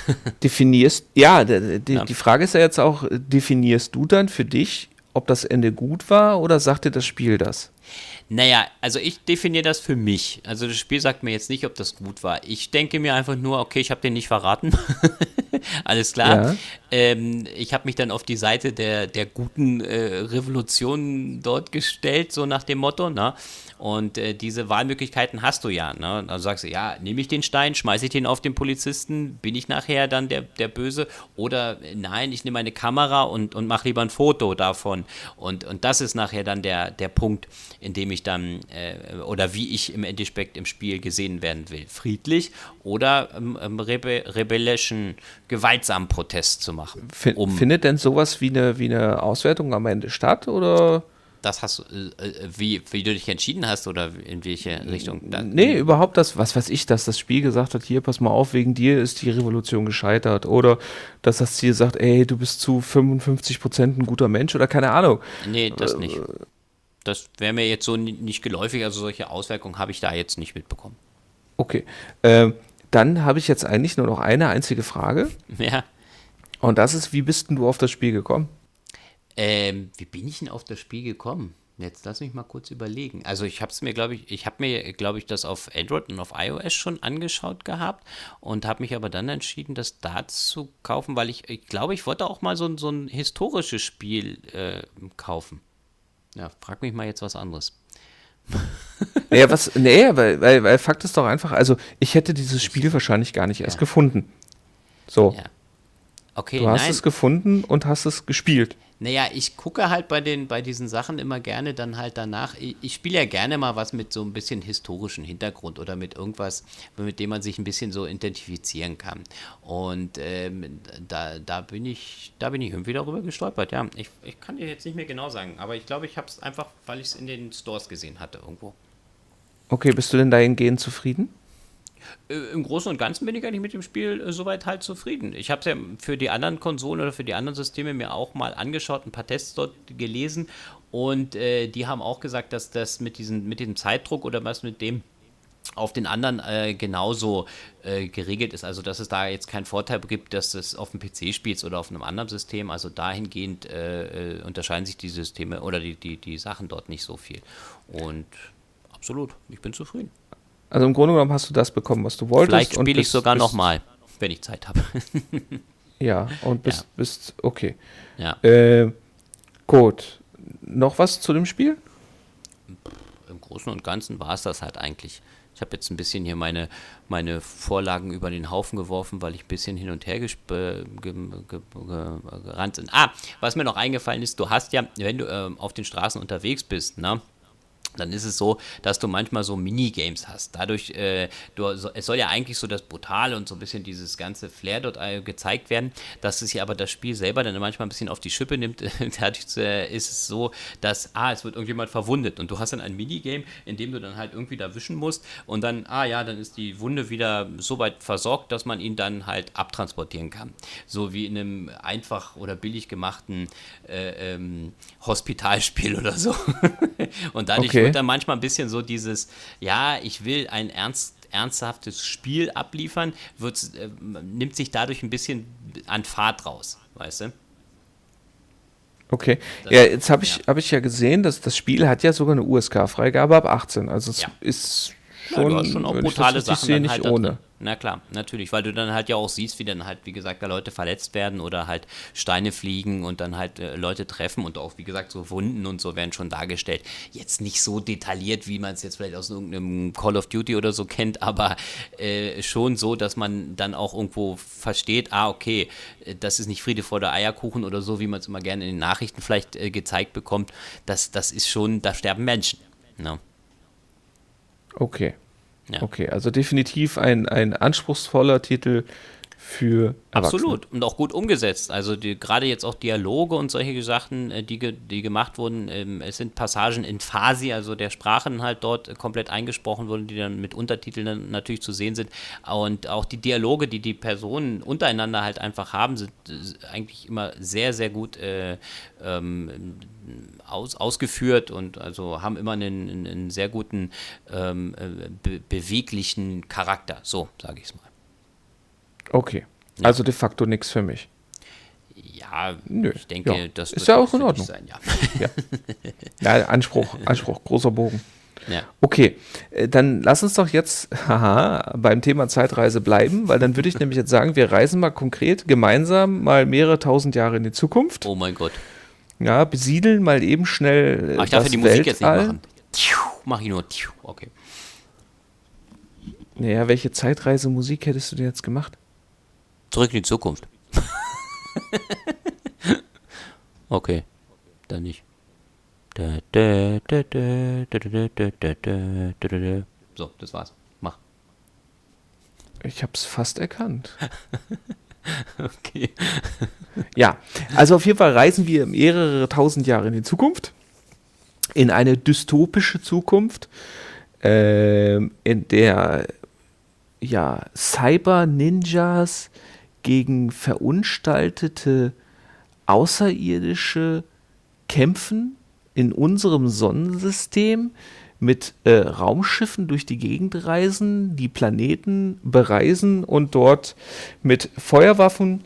[SPEAKER 2] Definierst, ja, die, ja, die Frage ist ja jetzt auch, definierst du dann für dich, ob das Ende gut war oder sagt dir das Spiel das?
[SPEAKER 1] Naja, also ich definiere das für mich. Also das Spiel sagt mir jetzt nicht, ob das gut war. Ich denke mir einfach nur, okay, ich habe den nicht verraten. Alles klar. Ja. Ähm, ich habe mich dann auf die Seite der, der guten äh, Revolution dort gestellt, so nach dem Motto. Na? Und äh, diese Wahlmöglichkeiten hast du ja. Ne? Also sagst du, ja, nehme ich den Stein, schmeiße ich den auf den Polizisten, bin ich nachher dann der, der Böse? Oder äh, nein, ich nehme eine Kamera und, und mache lieber ein Foto davon. Und, und das ist nachher dann der, der Punkt, in dem ich dann, äh, oder wie ich im Endeffekt im Spiel gesehen werden will. Friedlich oder ähm, ähm rebe rebellischen, gewaltsamen Protest zu machen.
[SPEAKER 2] Um Findet denn sowas wie eine, wie eine Auswertung am Ende statt? Oder?
[SPEAKER 1] Das hast äh, wie, wie du dich entschieden hast oder in welche Richtung?
[SPEAKER 2] Nee, überhaupt das, was weiß ich, dass das Spiel gesagt hat, hier, pass mal auf, wegen dir ist die Revolution gescheitert. Oder dass das Ziel sagt, ey, du bist zu 55 Prozent ein guter Mensch oder keine Ahnung.
[SPEAKER 1] Nee, das äh, nicht. Das wäre mir jetzt so nicht geläufig, also solche Auswirkungen habe ich da jetzt nicht mitbekommen.
[SPEAKER 2] Okay. Äh, dann habe ich jetzt eigentlich nur noch eine einzige Frage.
[SPEAKER 1] Ja.
[SPEAKER 2] Und das ist, wie bist denn du auf das Spiel gekommen?
[SPEAKER 1] Ähm, wie bin ich denn auf das Spiel gekommen? Jetzt lass mich mal kurz überlegen. Also ich habe es mir, glaube ich, ich habe mir, glaube ich, das auf Android und auf iOS schon angeschaut gehabt und habe mich aber dann entschieden, das da zu kaufen, weil ich, ich glaube, ich wollte auch mal so, so ein historisches Spiel äh, kaufen. Ja, frag mich mal jetzt was anderes.
[SPEAKER 2] naja, was, nee, weil, weil, weil Fakt ist doch einfach, also ich hätte dieses Spiel wahrscheinlich gar nicht erst ja. gefunden. So. Ja.
[SPEAKER 1] Okay,
[SPEAKER 2] du hast
[SPEAKER 1] nein.
[SPEAKER 2] es gefunden und hast es gespielt.
[SPEAKER 1] Naja, ich gucke halt bei, den, bei diesen Sachen immer gerne dann halt danach. Ich, ich spiele ja gerne mal was mit so ein bisschen historischen Hintergrund oder mit irgendwas, mit dem man sich ein bisschen so identifizieren kann. Und ähm, da, da, bin ich, da bin ich irgendwie darüber gestolpert. Ja, ich, ich kann dir jetzt nicht mehr genau sagen, aber ich glaube, ich habe es einfach, weil ich es in den Stores gesehen hatte irgendwo.
[SPEAKER 2] Okay, bist du denn dahingehend zufrieden?
[SPEAKER 1] Äh, im Großen und Ganzen bin ich eigentlich mit dem Spiel äh, soweit halt zufrieden. Ich habe es ja für die anderen Konsolen oder für die anderen Systeme mir auch mal angeschaut, ein paar Tests dort gelesen und äh, die haben auch gesagt, dass das mit, diesen, mit diesem Zeitdruck oder was mit dem auf den anderen äh, genauso äh, geregelt ist. Also, dass es da jetzt keinen Vorteil gibt, dass es auf dem PC spielt oder auf einem anderen System. Also, dahingehend äh, äh, unterscheiden sich die Systeme oder die, die, die Sachen dort nicht so viel. Und absolut, ich bin zufrieden.
[SPEAKER 2] Also im Grunde genommen hast du das bekommen, was du wolltest.
[SPEAKER 1] Vielleicht spiele ich sogar nochmal, wenn ich Zeit habe.
[SPEAKER 2] ja, und bist, ja. bist okay.
[SPEAKER 1] Ja.
[SPEAKER 2] Äh, gut. Noch was zu dem Spiel?
[SPEAKER 1] Im Großen und Ganzen war es das halt eigentlich. Ich habe jetzt ein bisschen hier meine, meine Vorlagen über den Haufen geworfen, weil ich ein bisschen hin und her gerannt bin. Ah, was mir noch eingefallen ist, du hast ja, wenn du äh, auf den Straßen unterwegs bist, ne? Dann ist es so, dass du manchmal so Minigames hast. Dadurch, äh, du, es soll ja eigentlich so das Brutale und so ein bisschen dieses ganze Flair dort äh, gezeigt werden, dass es ja aber das Spiel selber dann manchmal ein bisschen auf die Schippe nimmt. Dadurch äh, ist es so, dass, ah, es wird irgendjemand verwundet und du hast dann ein Minigame, in dem du dann halt irgendwie da wischen musst und dann, ah ja, dann ist die Wunde wieder so weit versorgt, dass man ihn dann halt abtransportieren kann. So wie in einem einfach oder billig gemachten äh, ähm, Hospitalspiel oder so. und dadurch okay. Wird dann manchmal ein bisschen so dieses, ja, ich will ein ernst, ernsthaftes Spiel abliefern, wird, äh, nimmt sich dadurch ein bisschen an Fahrt raus, weißt du?
[SPEAKER 2] Okay. Das, ja, jetzt habe ich, ja. Hab ich ja gesehen, dass das Spiel hat ja sogar eine USK-Freigabe ab 18. Also es ja. ist schon, ja,
[SPEAKER 1] schon auch brutale Sachen
[SPEAKER 2] sehe, nicht halt ohne.
[SPEAKER 1] Na klar, natürlich, weil du dann halt ja auch siehst, wie dann halt, wie gesagt, da Leute verletzt werden oder halt Steine fliegen und dann halt äh, Leute treffen und auch, wie gesagt, so Wunden und so werden schon dargestellt. Jetzt nicht so detailliert, wie man es jetzt vielleicht aus irgendeinem Call of Duty oder so kennt, aber äh, schon so, dass man dann auch irgendwo versteht, ah, okay, äh, das ist nicht Friede vor der Eierkuchen oder so, wie man es immer gerne in den Nachrichten vielleicht äh, gezeigt bekommt. Das, das ist schon, da sterben Menschen. Ne?
[SPEAKER 2] Okay. Ja. Okay, also definitiv ein, ein anspruchsvoller Titel für.
[SPEAKER 1] Absolut und auch gut umgesetzt. Also die, gerade jetzt auch Dialoge und solche Sachen, äh, die, die gemacht wurden. Ähm, es sind Passagen in Farsi, also der Sprachen halt dort komplett eingesprochen wurden, die dann mit Untertiteln natürlich zu sehen sind. Und auch die Dialoge, die die Personen untereinander halt einfach haben, sind äh, eigentlich immer sehr, sehr gut äh, ähm, aus, ausgeführt und also haben immer einen, einen sehr guten ähm, äh, be beweglichen Charakter. So sage ich es mal.
[SPEAKER 2] Okay. Ja. Also de facto nichts für mich.
[SPEAKER 1] Ja, Nö. ich denke,
[SPEAKER 2] ja.
[SPEAKER 1] das
[SPEAKER 2] ist ja auch in Ordnung. Sein, ja. ja. ja, Anspruch, Anspruch, großer Bogen.
[SPEAKER 1] Ja.
[SPEAKER 2] Okay, äh, dann lass uns doch jetzt haha, beim Thema Zeitreise bleiben, weil dann würde ich nämlich jetzt sagen, wir reisen mal konkret gemeinsam mal mehrere tausend Jahre in die Zukunft.
[SPEAKER 1] Oh mein Gott.
[SPEAKER 2] Ja, besiedeln mal eben schnell.
[SPEAKER 1] Ach, ich darf ja die Musik jetzt nicht machen. Mach ich nur. Okay.
[SPEAKER 2] Naja, welche Zeitreise-Musik hättest du denn jetzt gemacht?
[SPEAKER 1] Zurück in die Zukunft. okay, dann nicht. So, das war's. Mach.
[SPEAKER 2] Ich hab's fast erkannt.
[SPEAKER 1] okay.
[SPEAKER 2] ja, also auf jeden Fall reisen wir mehrere tausend Jahre in die Zukunft. in eine dystopische Zukunft, äh, in der ja, Cyber-Ninjas gegen verunstaltete Außerirdische kämpfen in unserem Sonnensystem mit äh, Raumschiffen durch die Gegend reisen, die Planeten bereisen und dort mit Feuerwaffen,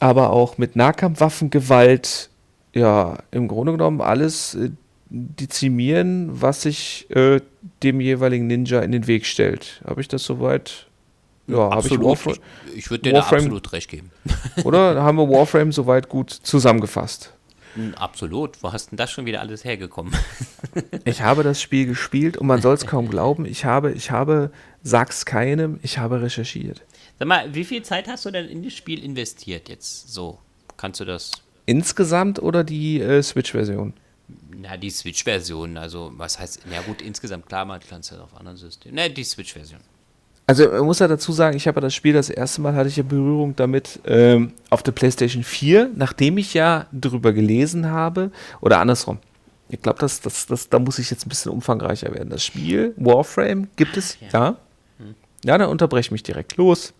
[SPEAKER 2] aber auch mit Nahkampfwaffengewalt, ja, im Grunde genommen alles äh, dezimieren, was sich äh, dem jeweiligen Ninja in den Weg stellt. Habe ich das soweit?
[SPEAKER 1] Ja, habe ich Warframe. Ich, ich würde dir Warframe, da absolut recht geben.
[SPEAKER 2] oder haben wir Warframe soweit gut zusammengefasst?
[SPEAKER 1] Hm, absolut. Wo hast denn das schon wieder alles hergekommen?
[SPEAKER 2] ich habe das Spiel gespielt und man soll es kaum glauben. Ich habe, ich habe, sag's keinem, ich habe recherchiert.
[SPEAKER 1] Sag mal, wie viel Zeit hast du denn in das Spiel investiert jetzt? So, kannst du das?
[SPEAKER 2] Insgesamt oder die äh, Switch-Version?
[SPEAKER 1] Na, die Switch-Version. Also, was heißt, na gut, insgesamt klar, man kann es ja auf anderen Systemen. Na, die Switch-Version.
[SPEAKER 2] Also man muss ja dazu sagen, ich habe ja das Spiel das erste Mal hatte ich ja Berührung damit ähm, auf der PlayStation 4, nachdem ich ja drüber gelesen habe oder andersrum. Ich glaube, das, das, das, da muss ich jetzt ein bisschen umfangreicher werden. Das Spiel Warframe gibt es ja. Ja, hm. ja dann unterbreche mich direkt los.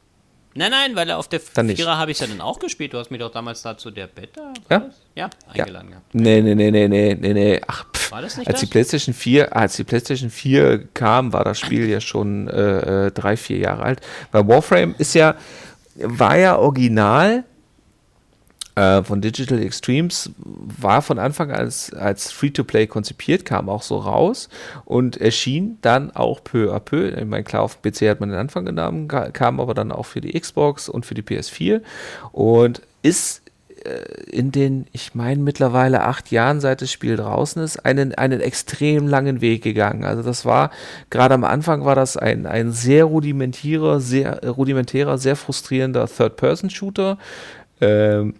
[SPEAKER 1] Nein, nein, weil auf der Vierer habe ich ja dann auch gespielt. Du hast mich doch damals dazu der Beta ja? ja eingeladen ja. gehabt.
[SPEAKER 2] Nee, nee, nee, nee, nee, nee, nee. Ach. War das nicht als das? die PlayStation 4, als die PlayStation 4 kam, war das Spiel ja schon äh, äh, drei, vier Jahre alt. Weil Warframe ist ja, war ja original äh, von Digital Extremes war von Anfang an als, als Free-to-Play konzipiert, kam auch so raus und erschien dann auch peu à peu. Ich meine, klar, auf dem PC hat man den Anfang genommen, kam aber dann auch für die Xbox und für die PS4 und ist in den, ich meine, mittlerweile acht Jahren, seit das Spiel draußen ist, einen, einen extrem langen Weg gegangen. Also das war, gerade am Anfang war das ein, ein sehr rudimentärer, sehr rudimentärer, sehr frustrierender Third-Person-Shooter, ähm,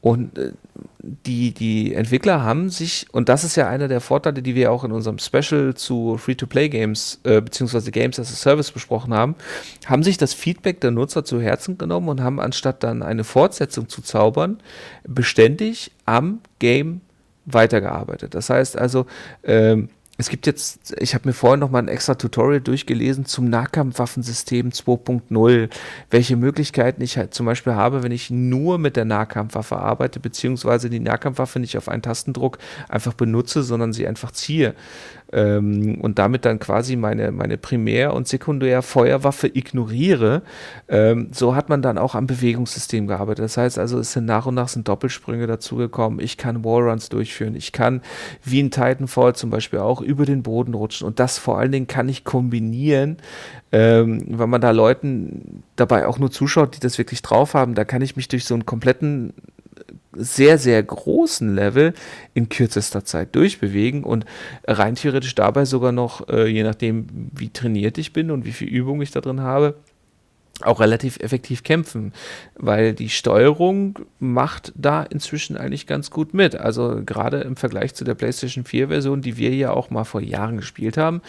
[SPEAKER 2] und äh, die, die Entwickler haben sich, und das ist ja einer der Vorteile, die wir auch in unserem Special zu Free-to-Play-Games äh, beziehungsweise Games as a Service besprochen haben, haben sich das Feedback der Nutzer zu Herzen genommen und haben anstatt dann eine Fortsetzung zu zaubern, beständig am Game weitergearbeitet. Das heißt also, ähm, es gibt jetzt, ich habe mir vorhin noch mal ein extra Tutorial durchgelesen zum Nahkampfwaffensystem 2.0, welche Möglichkeiten ich halt zum Beispiel habe, wenn ich nur mit der Nahkampfwaffe arbeite, beziehungsweise die Nahkampfwaffe nicht auf einen Tastendruck einfach benutze, sondern sie einfach ziehe ähm, und damit dann quasi meine, meine Primär- und Sekundär-Feuerwaffe ignoriere, ähm, so hat man dann auch am Bewegungssystem gearbeitet. Das heißt also, es sind nach und nach sind Doppelsprünge dazugekommen. Ich kann Wallruns durchführen. Ich kann wie in Titanfall zum Beispiel auch über den Boden rutschen. Und das vor allen Dingen kann ich kombinieren, ähm, wenn man da Leuten dabei auch nur zuschaut, die das wirklich drauf haben. Da kann ich mich durch so einen kompletten sehr, sehr großen Level in kürzester Zeit durchbewegen und rein theoretisch dabei sogar noch, äh, je nachdem, wie trainiert ich bin und wie viel Übung ich da drin habe, auch relativ effektiv kämpfen, weil die Steuerung macht da inzwischen eigentlich ganz gut mit. Also gerade im Vergleich zu der PlayStation 4 Version, die wir ja auch mal vor Jahren gespielt haben,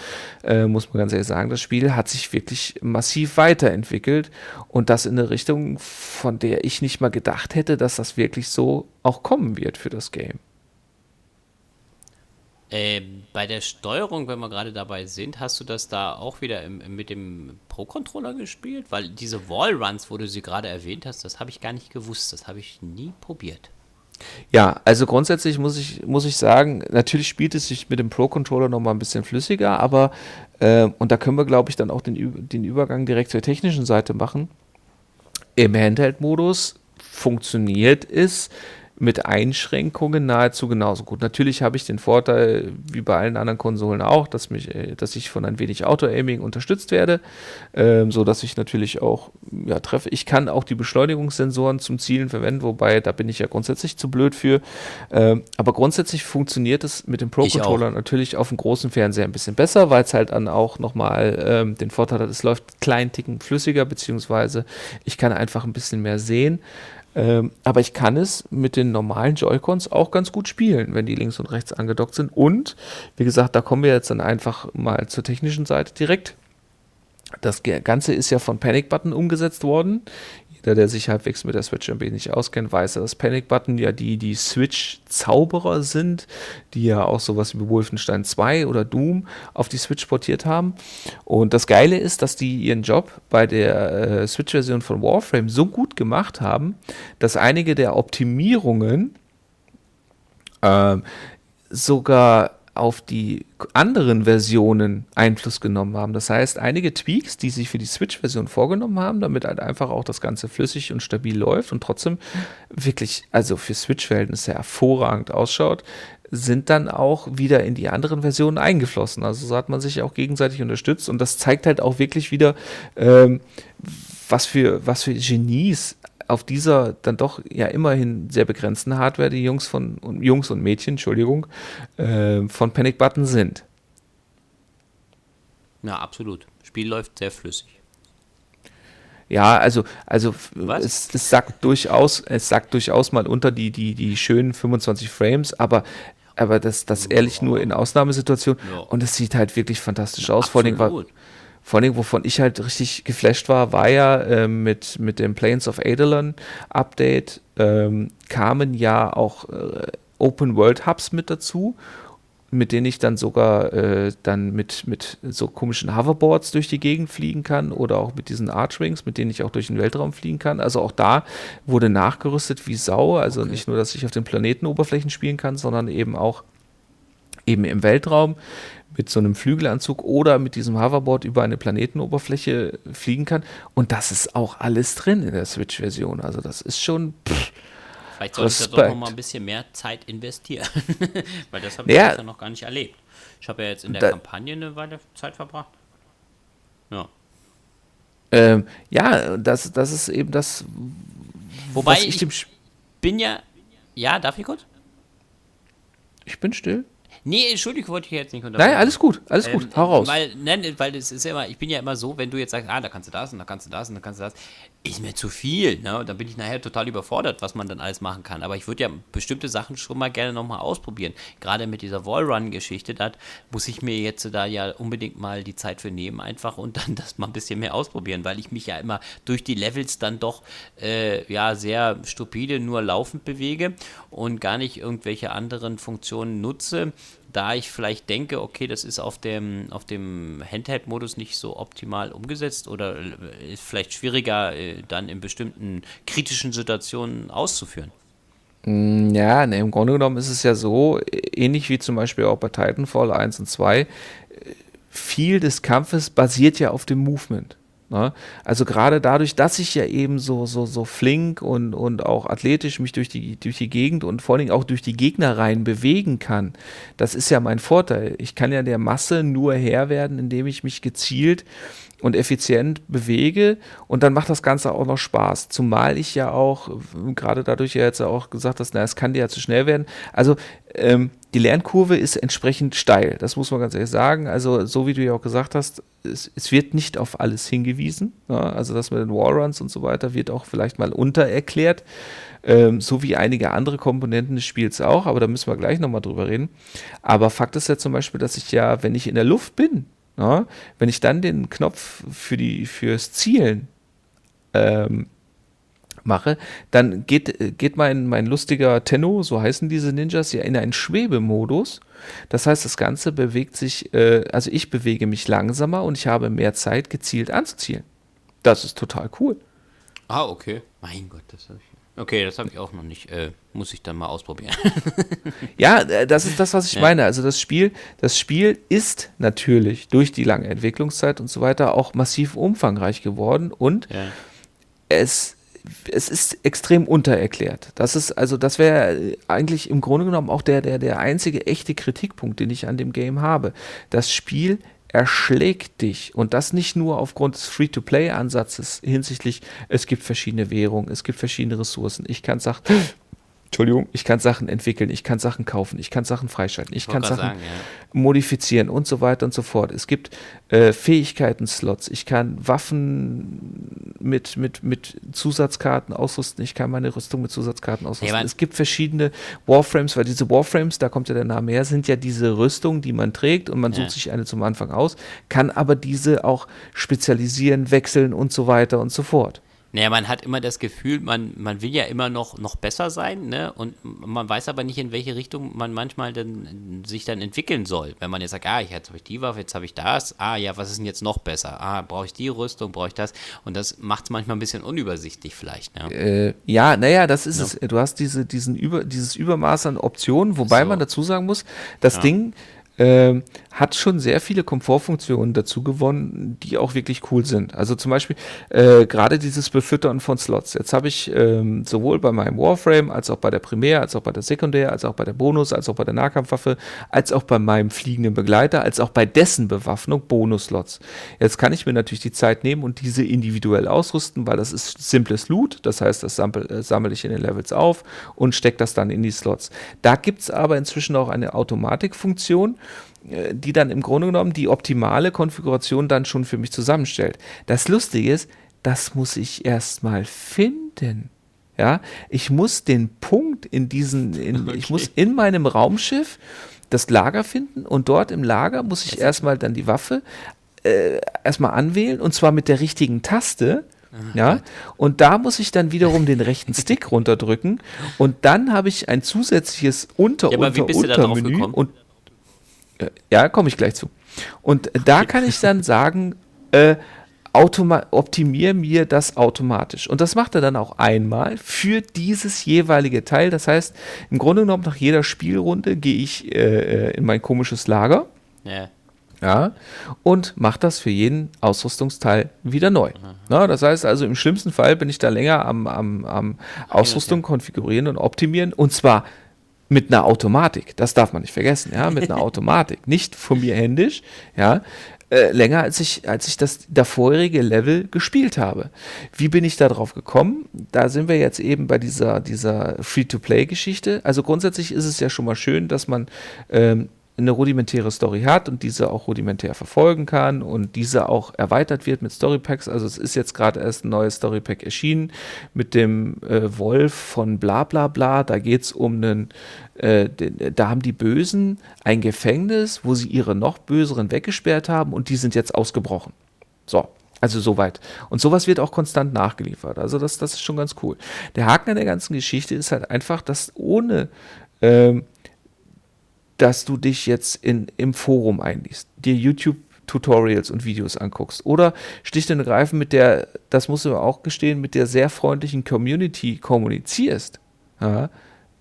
[SPEAKER 2] äh, muss man ganz ehrlich sagen, das Spiel hat sich wirklich massiv weiterentwickelt und das in eine Richtung, von der ich nicht mal gedacht hätte, dass das wirklich so auch kommen wird für das Game.
[SPEAKER 1] Äh, bei der Steuerung, wenn wir gerade dabei sind, hast du das da auch wieder im, mit dem Pro-Controller gespielt? Weil diese Wallruns, wo du sie gerade erwähnt hast, das habe ich gar nicht gewusst. Das habe ich nie probiert.
[SPEAKER 2] Ja, also grundsätzlich muss ich, muss ich sagen, natürlich spielt es sich mit dem Pro-Controller nochmal ein bisschen flüssiger, aber, äh, und da können wir, glaube ich, dann auch den, den Übergang direkt zur technischen Seite machen. Im Handheld-Modus funktioniert es mit Einschränkungen nahezu genauso gut. Natürlich habe ich den Vorteil, wie bei allen anderen Konsolen auch, dass, mich, äh, dass ich von ein wenig Auto-Aiming unterstützt werde, ähm, so dass ich natürlich auch ja, treffe. Ich kann auch die Beschleunigungssensoren zum Zielen verwenden, wobei da bin ich ja grundsätzlich zu blöd für. Ähm, aber grundsätzlich funktioniert es mit dem Pro-Controller natürlich auf dem großen Fernseher ein bisschen besser, weil es halt dann auch nochmal ähm, den Vorteil hat, es läuft kleinen Ticken flüssiger, beziehungsweise ich kann einfach ein bisschen mehr sehen. Ähm, aber ich kann es mit den normalen Joy-Cons auch ganz gut spielen, wenn die links und rechts angedockt sind. Und wie gesagt, da kommen wir jetzt dann einfach mal zur technischen Seite direkt. Das Ganze ist ja von Panic Button umgesetzt worden. Der, der sich halbwegs mit der Switch ein wenig auskennt, weiß, dass Panic Button ja die, die Switch-Zauberer sind, die ja auch sowas wie Wolfenstein 2 oder Doom auf die Switch portiert haben. Und das Geile ist, dass die ihren Job bei der äh, Switch-Version von Warframe so gut gemacht haben, dass einige der Optimierungen äh, sogar auf die anderen Versionen Einfluss genommen haben. Das heißt, einige Tweaks, die sich für die Switch-Version vorgenommen haben, damit halt einfach auch das Ganze flüssig und stabil läuft und trotzdem wirklich, also für Switch-Verhältnisse hervorragend ausschaut, sind dann auch wieder in die anderen Versionen eingeflossen. Also so hat man sich auch gegenseitig unterstützt und das zeigt halt auch wirklich wieder, ähm, was für, was für Genies auf dieser dann doch ja immerhin sehr begrenzten Hardware die Jungs von Jungs und Mädchen, Entschuldigung, äh, von Panic Button sind.
[SPEAKER 1] Ja, absolut. Spiel läuft sehr flüssig.
[SPEAKER 2] Ja, also, also es, es, sagt durchaus, es sagt durchaus mal unter die, die, die schönen 25 Frames, aber, aber das, das ehrlich nur in Ausnahmesituationen ja. und es sieht halt wirklich fantastisch aus. Vor allem, vor allem, wovon ich halt richtig geflasht war, war ja äh, mit, mit dem Planes of Eidolon Update ähm, kamen ja auch äh, Open World Hubs mit dazu, mit denen ich dann sogar äh, dann mit, mit so komischen Hoverboards durch die Gegend fliegen kann oder auch mit diesen Archwings, mit denen ich auch durch den Weltraum fliegen kann. Also auch da wurde nachgerüstet wie Sau. Also okay. nicht nur, dass ich auf den Planetenoberflächen spielen kann, sondern eben auch eben im Weltraum mit so einem Flügelanzug oder mit diesem Hoverboard über eine Planetenoberfläche fliegen kann. Und das ist auch alles drin in der Switch-Version. Also das ist schon. Pff,
[SPEAKER 1] Vielleicht sollte ich da doch noch mal ein bisschen mehr Zeit investieren. Weil das habe ich ja. noch gar nicht erlebt. Ich habe ja jetzt in der da, Kampagne eine Weile Zeit verbracht.
[SPEAKER 2] Ja. Ähm, ja, das, das ist eben das.
[SPEAKER 1] Wobei ich, ich bin ja. Ja, darf ich kurz?
[SPEAKER 2] Ich bin still.
[SPEAKER 1] Nee, Entschuldigung, wollte ich jetzt nicht unterbrechen.
[SPEAKER 2] Nein, alles gut, alles gut, ähm,
[SPEAKER 1] hau raus. Weil, nein, weil es ist ja immer, ich bin ja immer so, wenn du jetzt sagst, ah, da kannst du das und da kannst du das und da kannst du das, ist mir zu viel, ne? Dann bin ich nachher total überfordert, was man dann alles machen kann. Aber ich würde ja bestimmte Sachen schon mal gerne nochmal ausprobieren. Gerade mit dieser Wallrun-Geschichte, da muss ich mir jetzt da ja unbedingt mal die Zeit für nehmen, einfach und dann das mal ein bisschen mehr ausprobieren, weil ich mich ja immer durch die Levels dann doch äh, ja sehr stupide nur laufend bewege und gar nicht irgendwelche anderen Funktionen nutze da ich vielleicht denke, okay, das ist auf dem, auf dem Handheld-Modus nicht so optimal umgesetzt oder äh, ist vielleicht schwieriger äh, dann in bestimmten kritischen Situationen auszuführen.
[SPEAKER 2] Mm, ja, ne, im Grunde genommen ist es ja so, ähnlich wie zum Beispiel auch bei Titanfall 1 und 2, äh, viel des Kampfes basiert ja auf dem Movement. Ne? Also gerade dadurch, dass ich ja eben so, so, so flink und, und auch athletisch mich durch die, durch die Gegend und vor allem auch durch die Gegnerreihen bewegen kann, das ist ja mein Vorteil. Ich kann ja der Masse nur Herr werden, indem ich mich gezielt und effizient bewege und dann macht das Ganze auch noch Spaß. Zumal ich ja auch, gerade dadurch ja jetzt auch gesagt hast, na, es kann dir ja zu schnell werden. Also ähm, die Lernkurve ist entsprechend steil, das muss man ganz ehrlich sagen. Also so wie du ja auch gesagt hast, es, es wird nicht auf alles hingewiesen. Ne? also das mit den Wallruns und so weiter wird auch vielleicht mal untererklärt, ähm, so wie einige andere Komponenten des Spiels auch, aber da müssen wir gleich nochmal drüber reden. Aber Fakt ist ja zum Beispiel, dass ich ja, wenn ich in der Luft bin, ja, wenn ich dann den Knopf für die, fürs Zielen ähm, mache, dann geht, geht mein, mein lustiger Tenno, so heißen diese Ninjas, ja in einen Schwebemodus. Das heißt, das Ganze bewegt sich, äh, also ich bewege mich langsamer und ich habe mehr Zeit, gezielt anzuzielen. Das ist total cool.
[SPEAKER 1] Ah, okay. Mein Gott, das habe ich. Okay, das habe ich auch noch nicht. Äh, muss ich dann mal ausprobieren.
[SPEAKER 2] ja, äh, das ist das, was ich ja. meine. Also das Spiel, das Spiel ist natürlich durch die lange Entwicklungszeit und so weiter auch massiv umfangreich geworden und ja. es, es ist extrem untererklärt. Das ist, also das wäre eigentlich im Grunde genommen auch der, der, der einzige echte Kritikpunkt, den ich an dem Game habe. Das Spiel erschlägt dich und das nicht nur aufgrund des Free-to-Play-Ansatzes hinsichtlich, es gibt verschiedene Währungen, es gibt verschiedene Ressourcen. Ich kann sagen, Entschuldigung, ich kann Sachen entwickeln, ich kann Sachen kaufen, ich kann Sachen freischalten, ich, kann Sachen sagen, ja. modifizieren und so weiter und so fort. Es gibt äh, Fähigkeiten-Slots, ich kann Waffen mit, mit, mit Zusatzkarten ausrüsten, ich kann meine Rüstung mit Zusatzkarten ausrüsten. Ja, es gibt verschiedene Warframes, weil diese Warframes, da kommt ja der Name her, sind ja diese Rüstungen, die man trägt und man ja. sucht sich eine zum Anfang aus, kann aber diese auch spezialisieren, wechseln und so weiter und so fort.
[SPEAKER 1] Naja, man hat immer das Gefühl, man, man will ja immer noch, noch besser sein, ne? Und man weiß aber nicht, in welche Richtung man manchmal dann sich dann entwickeln soll. Wenn man jetzt sagt, ah, jetzt habe ich die Waffe, jetzt habe ich das, ah ja, was ist denn jetzt noch besser? Ah, brauche ich die Rüstung, brauche ich das? Und das macht es manchmal ein bisschen unübersichtlich vielleicht.
[SPEAKER 2] Ne? Äh, ja, naja, das ist ja. es. Du hast diese, diesen Über, dieses Übermaß an Optionen, wobei so. man dazu sagen muss, das ja. Ding äh, hat schon sehr viele Komfortfunktionen dazu gewonnen, die auch wirklich cool sind. Also zum Beispiel äh, gerade dieses Befüttern von Slots. Jetzt habe ich ähm, sowohl bei meinem Warframe als auch bei der Primär, als auch bei der Sekundär, als auch bei der Bonus, als auch bei der Nahkampfwaffe, als auch bei meinem fliegenden Begleiter, als auch bei dessen Bewaffnung Bonus-Slots. Jetzt kann ich mir natürlich die Zeit nehmen und diese individuell ausrüsten, weil das ist simples Loot. Das heißt, das sammle, äh, sammle ich in den Levels auf und stecke das dann in die Slots. Da gibt es aber inzwischen auch eine Automatikfunktion die dann im Grunde genommen die optimale Konfiguration dann schon für mich zusammenstellt. Das Lustige ist, das muss ich erstmal finden. Ja, ich muss den Punkt in diesen, in, okay. ich muss in meinem Raumschiff das Lager finden und dort im Lager muss ich erstmal dann die Waffe äh, erstmal anwählen und zwar mit der richtigen Taste. Ja, und da muss ich dann wiederum den rechten Stick runterdrücken und dann habe ich ein zusätzliches Unter, ja, Unter, Untermenü und äh, ja, komme ich gleich zu. Und da kann ich dann sagen, äh, optimiere mir das automatisch. Und das macht er dann auch einmal für dieses jeweilige Teil. Das heißt, im Grunde genommen nach jeder Spielrunde gehe ich äh, äh in mein komisches Lager. Ja. Ja, und mache das für jeden Ausrüstungsteil wieder neu. Na, das heißt also, im schlimmsten Fall bin ich da länger am, am, am Ausrüstung konfigurieren und optimieren. Und zwar mit einer Automatik. Das darf man nicht vergessen, ja, mit einer Automatik. Nicht von mir händisch, ja, äh, länger als ich, als ich das davorige Level gespielt habe. Wie bin ich da drauf gekommen? Da sind wir jetzt eben bei dieser, dieser Free-to-Play-Geschichte. Also grundsätzlich ist es ja schon mal schön, dass man ähm, eine rudimentäre Story hat und diese auch rudimentär verfolgen kann und diese auch erweitert wird mit Storypacks. Also es ist jetzt gerade erst ein neues Storypack erschienen mit dem äh, Wolf von bla bla bla. Da geht es um einen, äh, da haben die Bösen ein Gefängnis, wo sie ihre noch Böseren weggesperrt haben und die sind jetzt ausgebrochen. So, also soweit. Und sowas wird auch konstant nachgeliefert. Also das, das ist schon ganz cool. Der Haken an der ganzen Geschichte ist halt einfach, dass ohne ähm, dass du dich jetzt in, im Forum einliest, dir YouTube Tutorials und Videos anguckst oder schlicht und ergreifend mit der, das musst du auch gestehen, mit der sehr freundlichen Community kommunizierst, ja,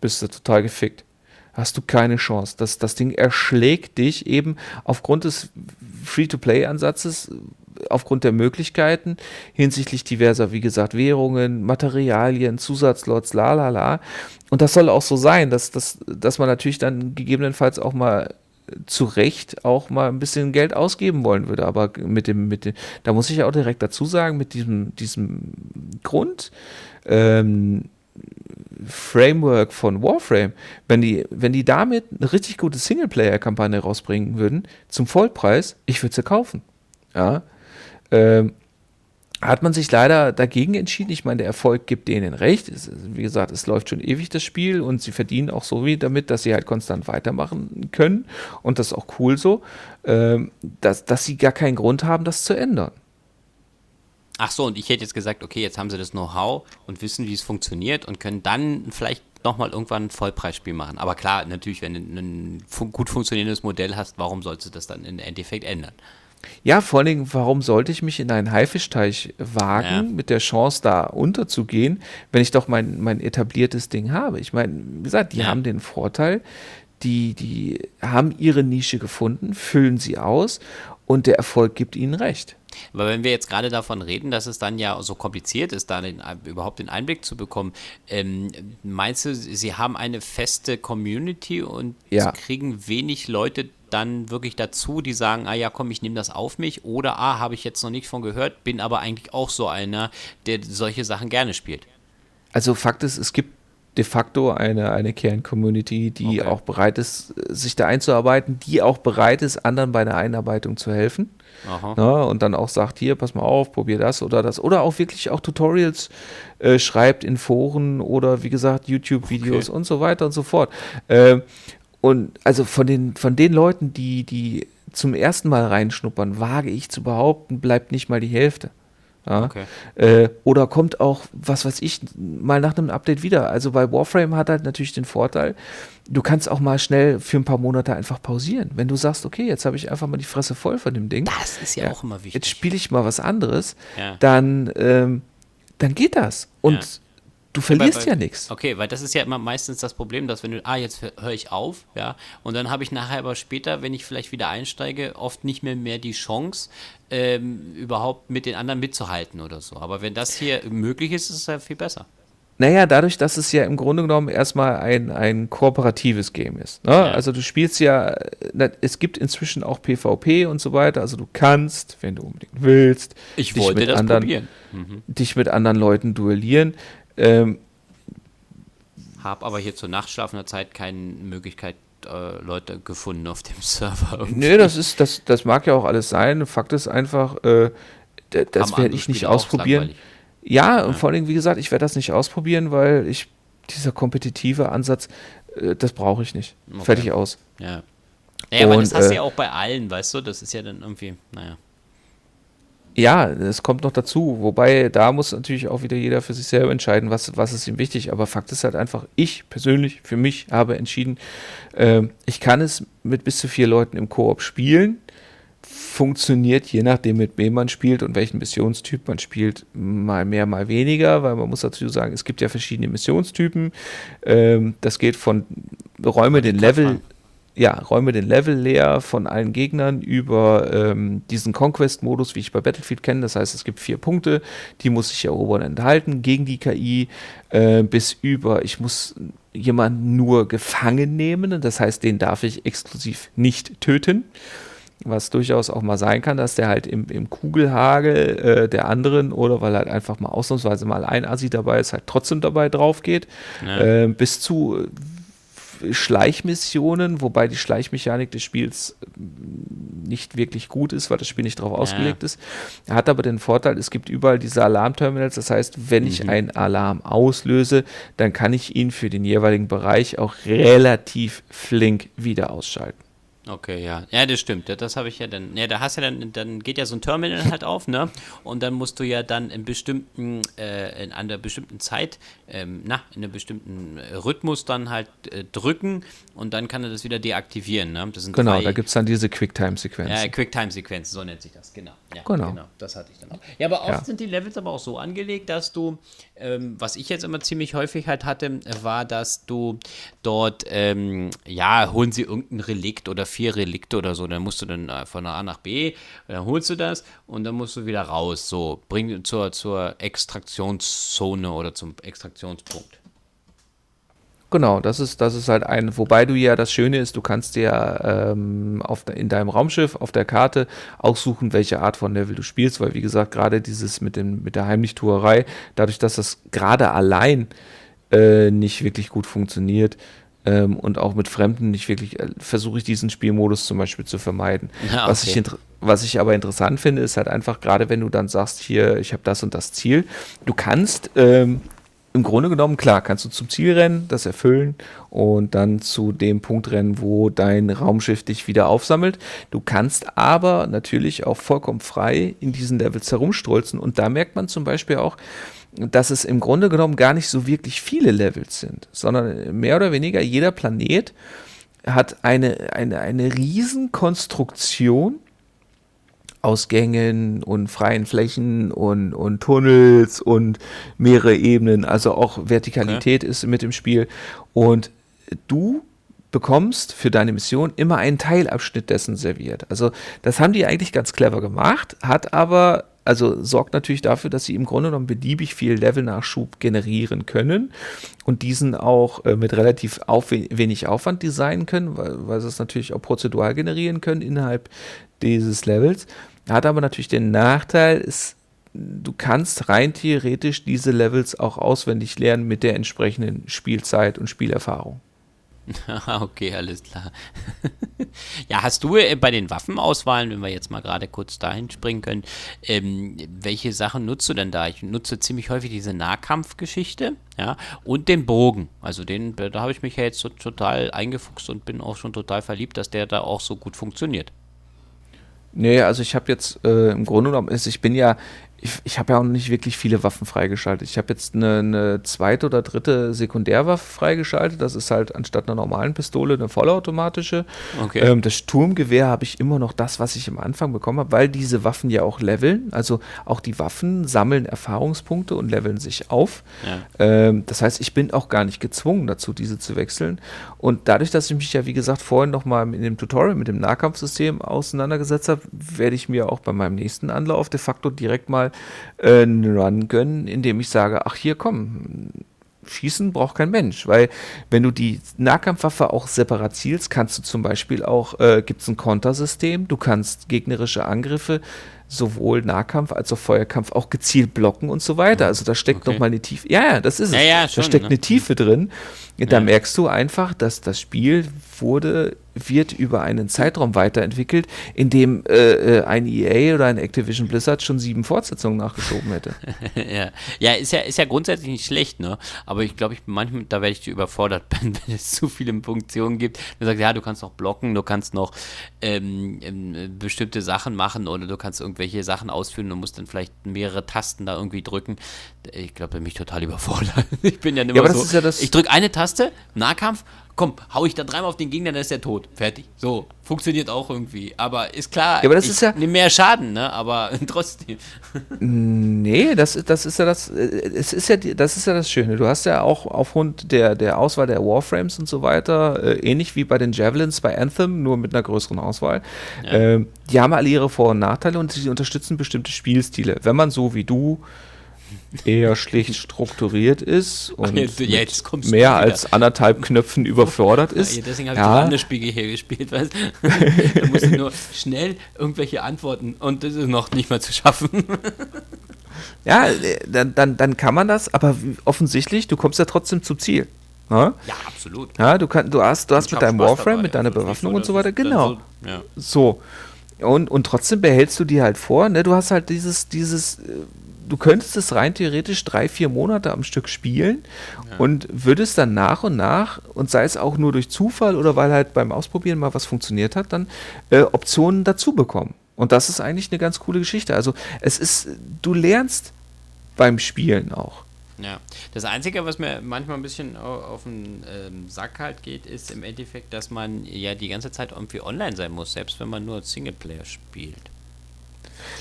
[SPEAKER 2] bist du total gefickt. Hast du keine Chance. Das, das Ding erschlägt dich eben aufgrund des Free-to-Play-Ansatzes, aufgrund der Möglichkeiten hinsichtlich diverser, wie gesagt, Währungen, Materialien, Zusatzlots, la la la. Und das soll auch so sein, dass, dass, dass man natürlich dann gegebenenfalls auch mal zu Recht auch mal ein bisschen Geld ausgeben wollen würde. Aber mit dem, mit dem, da muss ich ja auch direkt dazu sagen, mit diesem, diesem Grund, ähm, Framework von Warframe, wenn die, wenn die damit eine richtig gute Singleplayer-Kampagne rausbringen würden, zum Vollpreis, ich würde sie kaufen. Ja. Ähm, hat man sich leider dagegen entschieden. Ich meine, der Erfolg gibt denen recht. Es, wie gesagt, es läuft schon ewig das Spiel und sie verdienen auch so wie damit, dass sie halt konstant weitermachen können. Und das ist auch cool so, ähm, dass, dass sie gar keinen Grund haben, das zu ändern.
[SPEAKER 1] Ach so, und ich hätte jetzt gesagt, okay, jetzt haben sie das Know-how und wissen, wie es funktioniert und können dann vielleicht nochmal irgendwann ein Vollpreisspiel machen. Aber klar, natürlich, wenn du ein, ein gut funktionierendes Modell hast, warum sollst du das dann im Endeffekt ändern?
[SPEAKER 2] Ja, vor allen Dingen, warum sollte ich mich in einen Haifischteich wagen, ja. mit der Chance, da unterzugehen, wenn ich doch mein, mein etabliertes Ding habe? Ich meine, wie gesagt, die ja. haben den Vorteil, die, die haben ihre Nische gefunden, füllen sie aus und der Erfolg gibt ihnen recht.
[SPEAKER 1] Aber wenn wir jetzt gerade davon reden, dass es dann ja so kompliziert ist, da den, überhaupt den Einblick zu bekommen, ähm, meinst du, sie haben eine feste Community und ja. kriegen wenig Leute dann wirklich dazu, die sagen, ah ja, komm, ich nehme das auf mich oder ah, habe ich jetzt noch nicht von gehört, bin aber eigentlich auch so einer, der solche Sachen gerne spielt.
[SPEAKER 2] Also Fakt ist, es gibt de facto eine, eine Kern-Community, die okay. auch bereit ist, sich da einzuarbeiten, die auch bereit ist, anderen bei der Einarbeitung zu helfen. Na, und dann auch sagt, hier, pass mal auf, probier das oder das. Oder auch wirklich auch Tutorials äh, schreibt in Foren oder wie gesagt, YouTube-Videos okay. und so weiter und so fort. Äh, und also von den, von den Leuten, die, die zum ersten Mal reinschnuppern, wage ich zu behaupten, bleibt nicht mal die Hälfte. Ja? Okay. Äh, oder kommt auch, was weiß ich, mal nach einem Update wieder. Also bei Warframe hat halt natürlich den Vorteil, du kannst auch mal schnell für ein paar Monate einfach pausieren. Wenn du sagst, okay, jetzt habe ich einfach mal die Fresse voll von dem Ding.
[SPEAKER 1] Das ist ja, ja auch immer wichtig.
[SPEAKER 2] Jetzt spiele ich mal was anderes, ja. dann, ähm, dann geht das. Und. Du verlierst
[SPEAKER 1] weil, weil,
[SPEAKER 2] ja nichts.
[SPEAKER 1] Okay, weil das ist ja immer meistens das Problem, dass wenn du, ah, jetzt höre ich auf, ja, und dann habe ich nachher aber später, wenn ich vielleicht wieder einsteige, oft nicht mehr mehr die Chance, ähm, überhaupt mit den anderen mitzuhalten oder so. Aber wenn das hier möglich ist, ist es ja viel besser.
[SPEAKER 2] Naja, dadurch, dass es ja im Grunde genommen erstmal ein, ein kooperatives Game ist. Ne? Ja. Also du spielst ja, es gibt inzwischen auch PvP und so weiter, also du kannst, wenn du unbedingt willst,
[SPEAKER 1] ich wollte das
[SPEAKER 2] anderen,
[SPEAKER 1] probieren.
[SPEAKER 2] Mhm. dich mit anderen Leuten duellieren. Ähm,
[SPEAKER 1] habe aber hier zur nachtschlafender Zeit keine Möglichkeit, äh, Leute gefunden auf dem Server.
[SPEAKER 2] Irgendwie. Nee, das ist, das, das mag ja auch alles sein. Fakt ist einfach, äh, das werde ich nicht ausprobieren. Ja, ja, und vor allem, wie gesagt, ich werde das nicht ausprobieren, weil ich, dieser kompetitive Ansatz, äh, das brauche ich nicht. Okay. Fertig aus.
[SPEAKER 1] Ja. Naja, aber das hast du äh, ja auch bei allen, weißt du, das ist ja dann irgendwie, naja.
[SPEAKER 2] Ja, es kommt noch dazu. Wobei, da muss natürlich auch wieder jeder für sich selber entscheiden, was, was ist ihm wichtig. Aber Fakt ist halt einfach, ich persönlich, für mich habe entschieden, äh, ich kann es mit bis zu vier Leuten im Koop spielen. Funktioniert je nachdem, mit wem man spielt und welchen Missionstyp man spielt, mal mehr, mal weniger, weil man muss dazu sagen, es gibt ja verschiedene Missionstypen. Ähm, das geht von Räume den Level ja, räume den Level leer von allen Gegnern über ähm, diesen Conquest-Modus, wie ich bei Battlefield kenne. Das heißt, es gibt vier Punkte, die muss ich erobern enthalten gegen die KI, äh, bis über, ich muss jemanden nur gefangen nehmen. Das heißt, den darf ich exklusiv nicht töten. Was durchaus auch mal sein kann, dass der halt im, im Kugelhagel äh, der anderen oder weil halt einfach mal ausnahmsweise mal ein Assi dabei ist, halt trotzdem dabei drauf geht. Ja. Äh, bis zu Schleichmissionen, wobei die Schleichmechanik des Spiels äh, nicht wirklich gut ist, weil das Spiel nicht darauf ja. ausgelegt ist. Hat aber den Vorteil, es gibt überall diese Alarmterminals. Das heißt, wenn mhm. ich einen Alarm auslöse, dann kann ich ihn für den jeweiligen Bereich auch relativ flink wieder ausschalten.
[SPEAKER 1] Okay, ja. Ja, das stimmt. Das habe ich ja dann. Ja, da hast ja dann, dann geht ja so ein Terminal halt auf, ne? Und dann musst du ja dann in bestimmten, äh, in einer bestimmten Zeit, ähm, na, in einem bestimmten Rhythmus dann halt äh, drücken und dann kann er das wieder deaktivieren, ne?
[SPEAKER 2] genau, drei, da gibt es dann diese Quicktime-Sequenzen.
[SPEAKER 1] Ja, Quicktime-Sequenzen, so nennt sich das, genau. Ja, genau. genau. Das hatte ich dann auch. Ja, aber oft ja. sind die Levels aber auch so angelegt, dass du, ähm, was ich jetzt immer ziemlich häufig halt hatte, war, dass du dort, ähm, ja, holen sie irgendein Relikt oder vier Relikte oder so, dann musst du dann äh, von A nach B, dann holst du das und dann musst du wieder raus, so, bring zur, zur Extraktionszone oder zum Extraktionspunkt.
[SPEAKER 2] Genau, das ist, das ist halt ein, wobei du ja das Schöne ist, du kannst dir ähm, auf, in deinem Raumschiff auf der Karte aussuchen, welche Art von Level du spielst, weil wie gesagt, gerade dieses mit, dem, mit der Heimlichtuerei, dadurch, dass das gerade allein äh, nicht wirklich gut funktioniert, ähm, und auch mit Fremden nicht wirklich, äh, versuche ich diesen Spielmodus zum Beispiel zu vermeiden. Ja, okay. was, ich was ich aber interessant finde, ist halt einfach, gerade wenn du dann sagst, hier, ich habe das und das Ziel, du kannst ähm, im Grunde genommen, klar, kannst du zum Ziel rennen, das erfüllen und dann zu dem Punkt rennen, wo dein Raumschiff dich wieder aufsammelt. Du kannst aber natürlich auch vollkommen frei in diesen Levels herumstrolzen und da merkt man zum Beispiel auch, dass es im Grunde genommen gar nicht so wirklich viele Levels sind, sondern mehr oder weniger jeder Planet hat eine, eine, eine Riesenkonstruktion aus Gängen und freien Flächen und, und Tunnels und mehrere Ebenen. Also auch Vertikalität okay. ist mit im Spiel. Und du bekommst für deine Mission immer einen Teilabschnitt dessen serviert. Also das haben die eigentlich ganz clever gemacht, hat aber also sorgt natürlich dafür, dass sie im Grunde genommen beliebig viel Levelnachschub generieren können und diesen auch äh, mit relativ auf, wenig Aufwand designen können, weil, weil sie es natürlich auch prozedural generieren können innerhalb dieses Levels. Hat aber natürlich den Nachteil, ist, du kannst rein theoretisch diese Levels auch auswendig lernen mit der entsprechenden Spielzeit und Spielerfahrung.
[SPEAKER 1] okay, alles klar. ja, hast du äh, bei den Waffenauswahlen, wenn wir jetzt mal gerade kurz dahin springen können, ähm, welche Sachen nutzt du denn da? Ich nutze ziemlich häufig diese Nahkampfgeschichte, ja, und den Bogen. Also den, da habe ich mich ja jetzt so total eingefuchst und bin auch schon total verliebt, dass der da auch so gut funktioniert.
[SPEAKER 2] Nee, also ich habe jetzt äh, im Grunde genommen, ich bin ja ich, ich habe ja auch nicht wirklich viele Waffen freigeschaltet. Ich habe jetzt eine, eine, zweite oder dritte Sekundärwaffe freigeschaltet. Das ist halt anstatt einer normalen Pistole eine vollautomatische. Okay. Ähm, das Sturmgewehr habe ich immer noch das, was ich am Anfang bekommen habe, weil diese Waffen ja auch leveln. Also auch die Waffen sammeln Erfahrungspunkte und leveln sich auf. Ja. Ähm, das heißt, ich bin auch gar nicht gezwungen dazu, diese zu wechseln. Und dadurch, dass ich mich ja, wie gesagt, vorhin nochmal in dem Tutorial mit dem Nahkampfsystem auseinandergesetzt habe, werde ich mir auch bei meinem nächsten Anlauf de facto direkt mal äh, einen Run gönnen, indem ich sage, ach hier komm, schießen braucht kein Mensch, weil wenn du die Nahkampfwaffe auch separat zielst, kannst du zum Beispiel auch, äh, gibt es ein Kontersystem, du kannst gegnerische Angriffe sowohl Nahkampf als auch Feuerkampf auch gezielt blocken und so weiter. Also da steckt okay. nochmal eine Tiefe. Ja, ja, das ist es. Ja, ja, schon, da steckt ne? eine Tiefe drin. Da merkst du einfach, dass das Spiel wurde wird über einen Zeitraum weiterentwickelt, in dem äh, äh ein EA oder ein Activision Blizzard schon sieben Fortsetzungen nachgeschoben hätte.
[SPEAKER 1] ja. ja, ist ja, ist ja grundsätzlich nicht schlecht, ne? Aber ich glaube, ich manchmal, da werde ich überfordert, wenn es zu viele Funktionen gibt. Du sagst, ja, du kannst noch blocken, du kannst noch ähm, ähm, bestimmte Sachen machen oder du kannst irgendwelche Sachen ausführen und musst dann vielleicht mehrere Tasten da irgendwie drücken. Ich glaube, mich total überfordert. Ich bin ja immer ja, so. Ja ich drücke eine Taste, Nahkampf, komm, hau ich da dreimal auf den Gegner, dann ist er tot. Fertig. So, funktioniert auch irgendwie. Aber ist klar,
[SPEAKER 2] ja, aber das ich ist ja
[SPEAKER 1] nehme mehr Schaden, ne? Aber trotzdem.
[SPEAKER 2] Nee, das, das ist ja das, es ist ja, das ist ja das Schöne. Du hast ja auch aufgrund der, der Auswahl der Warframes und so weiter, äh, ähnlich wie bei den Javelins bei Anthem, nur mit einer größeren Auswahl. Ja. Äh, die haben alle ihre Vor- und Nachteile und sie unterstützen bestimmte Spielstile. Wenn man so wie du eher schlicht strukturiert ist und jetzt, jetzt mehr als anderthalb Knöpfen überfordert ist.
[SPEAKER 1] Ja, deswegen habe ich ja. Wanderspiegel hier gespielt, weißt da muss ich nur schnell irgendwelche Antworten und das ist noch nicht mal zu schaffen.
[SPEAKER 2] ja, dann, dann, dann kann man das, aber offensichtlich, du kommst ja trotzdem zum Ziel.
[SPEAKER 1] Ja, ja absolut.
[SPEAKER 2] Ja, du, kann, du hast, du hast mit deinem Warframe, mit deiner Bewaffnung so, und so weiter, genau. So, ja. so. Und, und trotzdem behältst du dir halt vor, ne, du hast halt dieses, dieses äh, du könntest es rein theoretisch drei, vier Monate am Stück spielen ja. und würdest dann nach und nach, und sei es auch nur durch Zufall oder weil halt beim Ausprobieren mal was funktioniert hat, dann äh, Optionen dazu bekommen. Und das ist eigentlich eine ganz coole Geschichte. Also es ist, du lernst beim Spielen auch.
[SPEAKER 1] Ja, das Einzige, was mir manchmal ein bisschen auf den ähm, Sack halt geht, ist im Endeffekt, dass man ja die ganze Zeit irgendwie online sein muss, selbst wenn man nur Singleplayer spielt.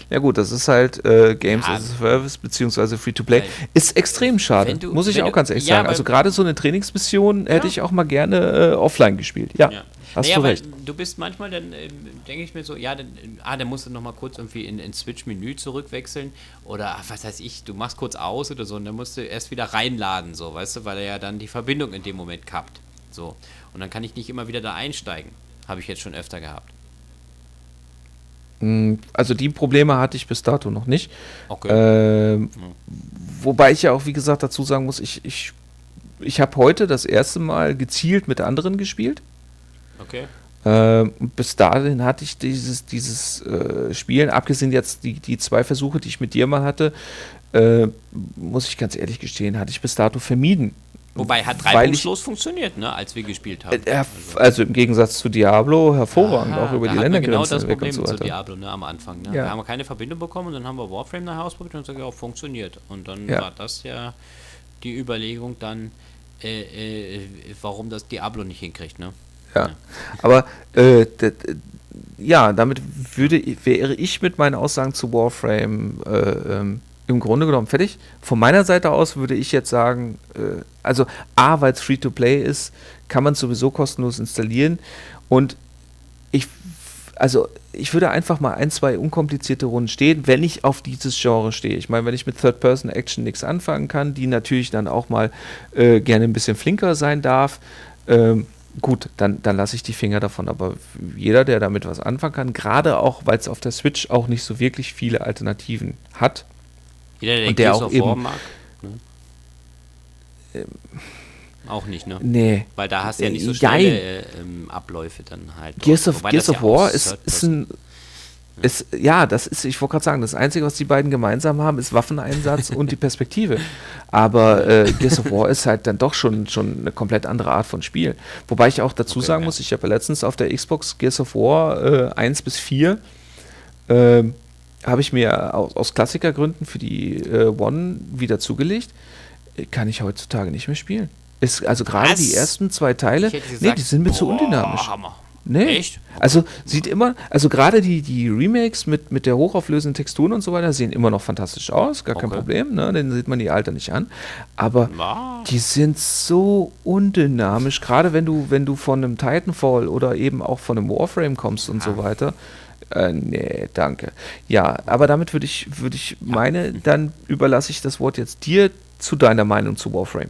[SPEAKER 2] Ja gut, das ist halt äh, Games ja. as a Service beziehungsweise Free-to-Play. Ist extrem schade, du, muss ich auch du, ganz ehrlich ja, sagen. Also gerade so eine Trainingsmission hätte ich auch mal gerne äh, offline gespielt. Ja,
[SPEAKER 1] hast naja, du recht. Du bist manchmal dann, äh, denke ich mir so, ja, dann, ah, dann musst du nochmal kurz irgendwie in, in Switch-Menü zurückwechseln oder ach, was weiß ich, du machst kurz aus oder so und dann musst du erst wieder reinladen, so, weißt du, weil er ja dann die Verbindung in dem Moment kappt. So. Und dann kann ich nicht immer wieder da einsteigen. Habe ich jetzt schon öfter gehabt.
[SPEAKER 2] Hm, also die Probleme hatte ich bis dato noch nicht. Okay. Ja. Wobei ich ja auch, wie gesagt, dazu sagen muss, ich, ich, ich habe heute das erste Mal gezielt mit anderen gespielt.
[SPEAKER 1] Okay.
[SPEAKER 2] Ähm, bis dahin hatte ich dieses, dieses äh, Spielen, abgesehen jetzt die, die zwei Versuche, die ich mit dir mal hatte, äh, muss ich ganz ehrlich gestehen, hatte ich bis dato vermieden.
[SPEAKER 1] Wobei hat reibungslos funktioniert, ne, als wir gespielt haben.
[SPEAKER 2] Äh, also, im Gegensatz zu Diablo hervorragend, Aha, auch über die Ländergrenzen
[SPEAKER 1] genau das Problem so zu Diablo, ne, am Anfang. Ne? Ja. Wir haben keine Verbindung bekommen und dann haben wir Warframe nachher ausprobiert und gesagt, ja, funktioniert. Und dann ja. war das ja die Überlegung dann, äh, äh, warum das Diablo nicht hinkriegt, ne?
[SPEAKER 2] Ja, ja. aber äh, ja, damit würde, wäre ich mit meinen Aussagen zu Warframe äh, ähm, im Grunde genommen fertig. Von meiner Seite aus würde ich jetzt sagen, äh, also A, weil es Free-to-Play ist, kann man sowieso kostenlos installieren. Und ich, also ich würde einfach mal ein, zwei unkomplizierte Runden stehen, wenn ich auf dieses Genre stehe. Ich meine, wenn ich mit Third-Person-Action nichts anfangen kann, die natürlich dann auch mal äh, gerne ein bisschen flinker sein darf, ähm, gut, dann, dann lasse ich die Finger davon. Aber jeder, der damit was anfangen kann, gerade auch, weil es auf der Switch auch nicht so wirklich viele Alternativen hat,
[SPEAKER 1] jeder, der, und der auch eben, mag. Ne? Ähm, auch nicht, ne?
[SPEAKER 2] Nee.
[SPEAKER 1] Weil da hast du ja nicht so schnelle äh, ähm, Abläufe dann halt.
[SPEAKER 2] Gears of, Gears of ja War ist, ist ein. Ist, ja, das ist, ich wollte gerade sagen, das Einzige, was die beiden gemeinsam haben, ist Waffeneinsatz und die Perspektive. Aber äh, Gears of War ist halt dann doch schon, schon eine komplett andere Art von Spiel. Wobei ich auch dazu okay, sagen ja. muss, ich habe ja letztens auf der Xbox Gears of War äh, 1 bis 4 äh, habe ich mir aus, aus Klassikergründen für die äh, One wieder zugelegt. Äh, Kann ich heutzutage nicht mehr spielen. Ist, also gerade die ersten zwei Teile,
[SPEAKER 1] hätte
[SPEAKER 2] nee,
[SPEAKER 1] gesagt,
[SPEAKER 2] die sind mir zu
[SPEAKER 1] boah,
[SPEAKER 2] undynamisch.
[SPEAKER 1] Hammer.
[SPEAKER 2] Nee.
[SPEAKER 1] Echt?
[SPEAKER 2] Also sieht immer, also gerade die, die Remakes mit, mit der hochauflösenden Texturen und so weiter sehen immer noch fantastisch aus, gar kein
[SPEAKER 1] Okay.
[SPEAKER 2] Problem, ne? Den sieht man die Alter nicht an. Aber
[SPEAKER 1] Wow.
[SPEAKER 2] die sind so undynamisch, gerade wenn du, wenn du von einem Titanfall oder eben auch von einem Warframe kommst und so weiter. Äh, nee, danke. Ja, aber damit würde ich, würde ich meine, dann überlasse ich das Wort jetzt dir zu deiner Meinung zu Warframe.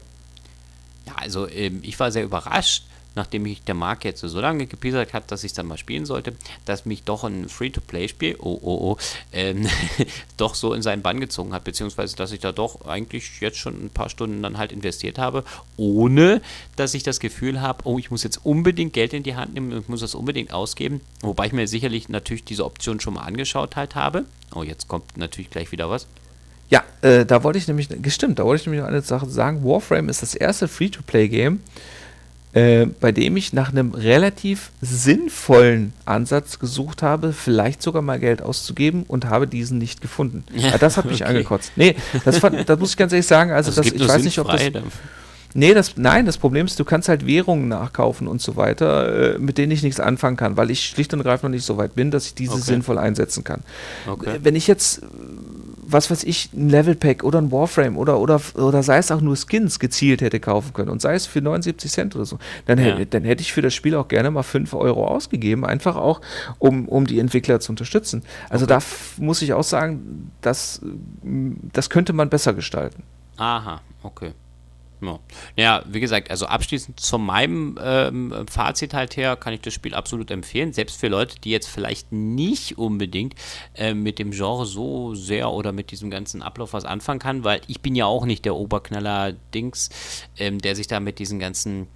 [SPEAKER 1] Ja, also ähm, ich war sehr überrascht, nachdem ich der Marke jetzt so lange gepiesert hat, dass ich es dann mal spielen sollte, dass mich doch ein Free-to-Play-Spiel, oh, oh, oh, ähm, doch so in seinen Bann gezogen hat, beziehungsweise dass ich da doch eigentlich jetzt schon ein paar Stunden dann halt investiert habe, ohne dass ich das Gefühl habe, oh, ich muss jetzt unbedingt Geld in die Hand nehmen und muss das unbedingt ausgeben, wobei ich mir sicherlich natürlich diese Option schon mal angeschaut halt habe. Oh, jetzt kommt natürlich gleich wieder was.
[SPEAKER 2] Ja, äh, da wollte ich nämlich, gestimmt, da wollte ich nämlich noch eine Sache sagen. Warframe ist das erste Free-to-Play-Game, äh, bei dem ich nach einem relativ sinnvollen Ansatz gesucht habe, vielleicht sogar mal Geld auszugeben und habe diesen nicht gefunden. Ja, das hat mich
[SPEAKER 1] Okay.
[SPEAKER 2] angekotzt. Nee, das, fand, das muss ich ganz ehrlich sagen. Also,
[SPEAKER 1] Also
[SPEAKER 2] das, ich weiß nicht, ob das. Nee, das, nein, das Problem ist, du kannst halt Währungen nachkaufen und so weiter, äh, mit denen ich nichts anfangen kann, weil ich schlicht und ergreifend noch nicht so weit bin, dass ich diese
[SPEAKER 1] Okay.
[SPEAKER 2] sinnvoll einsetzen kann.
[SPEAKER 1] Okay.
[SPEAKER 2] Wenn ich jetzt, was weiß ich, ein Level Pack oder ein Warframe oder, oder, oder sei es auch nur Skins gezielt hätte kaufen können und sei es für 79 Cent oder so, dann,
[SPEAKER 1] Ja.
[SPEAKER 2] hätte, dann hätte ich für das Spiel auch gerne mal 5 Euro ausgegeben, einfach auch, um, um die Entwickler zu unterstützen. Also da f- muss ich auch sagen, das, das könnte man besser gestalten.
[SPEAKER 1] Aha, okay. Ja. wie gesagt, also abschließend zu meinem ähm, Fazit halt her kann ich das Spiel absolut empfehlen, selbst für Leute, die jetzt vielleicht nicht unbedingt äh, mit dem Genre so sehr oder mit diesem ganzen Ablauf was anfangen kann, weil ich bin ja auch nicht der Oberknaller-Dings, ähm, der sich da mit diesen ganzen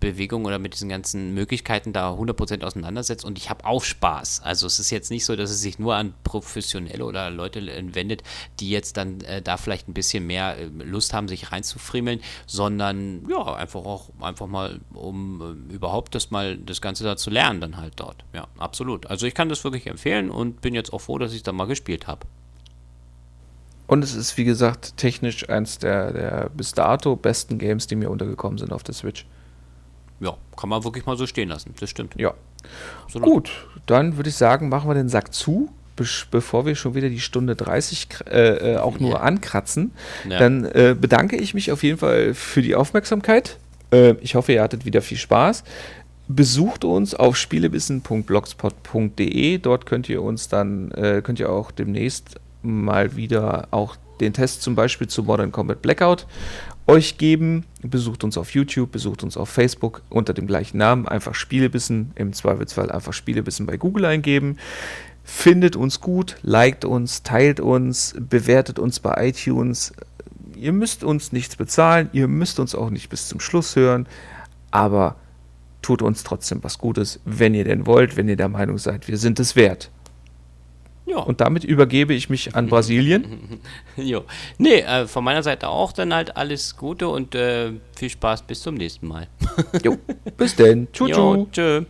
[SPEAKER 1] Bewegungen oder mit diesen ganzen Möglichkeiten da 100% auseinandersetzt und ich habe auch Spaß. Also es ist jetzt nicht so, dass es sich nur an Professionelle oder Leute wendet, die jetzt dann äh, da vielleicht ein bisschen mehr äh, Lust haben, sich reinzufriemeln, sondern ja, einfach auch einfach mal, um äh, überhaupt das mal das Ganze da zu lernen dann halt dort. Ja, absolut. Also ich kann das wirklich empfehlen und bin jetzt auch froh, dass ich da mal gespielt habe.
[SPEAKER 2] Und es ist, wie gesagt, technisch eins der, der bis dato besten Games, die mir untergekommen sind auf der Switch.
[SPEAKER 1] Ja, kann man wirklich mal so stehen lassen. Das stimmt.
[SPEAKER 2] Ja.
[SPEAKER 1] Absolut.
[SPEAKER 2] Gut, dann würde ich sagen, machen wir den Sack zu, bevor wir schon wieder die Stunde 30 kr- äh, äh, auch nur
[SPEAKER 1] Ja.
[SPEAKER 2] ankratzen.
[SPEAKER 1] Ja.
[SPEAKER 2] Dann äh, bedanke ich mich auf jeden Fall für die Aufmerksamkeit. Äh, ich hoffe, ihr hattet wieder viel Spaß. Besucht uns auf spielebissen.blogspot.de. Dort könnt ihr uns dann, äh, könnt ihr auch demnächst mal wieder auch den Test zum Beispiel zu Modern Combat Blackout euch geben. Besucht uns auf YouTube, besucht uns auf Facebook unter dem gleichen Namen. Einfach Spielebissen, im Zweifelsfall einfach Spielebissen bei Google eingeben. Findet uns gut, liked uns, teilt uns, bewertet uns bei iTunes. Ihr müsst uns nichts bezahlen, ihr müsst uns auch nicht bis zum Schluss hören, aber tut uns trotzdem was Gutes, wenn ihr denn wollt, wenn ihr der Meinung seid, wir sind es wert.
[SPEAKER 1] Ja.
[SPEAKER 2] Und damit übergebe ich mich an Brasilien.
[SPEAKER 1] Jo. Nee, äh, von meiner Seite auch dann halt alles Gute und äh, viel Spaß bis zum nächsten Mal.
[SPEAKER 2] Jo, bis denn.
[SPEAKER 1] Tschö.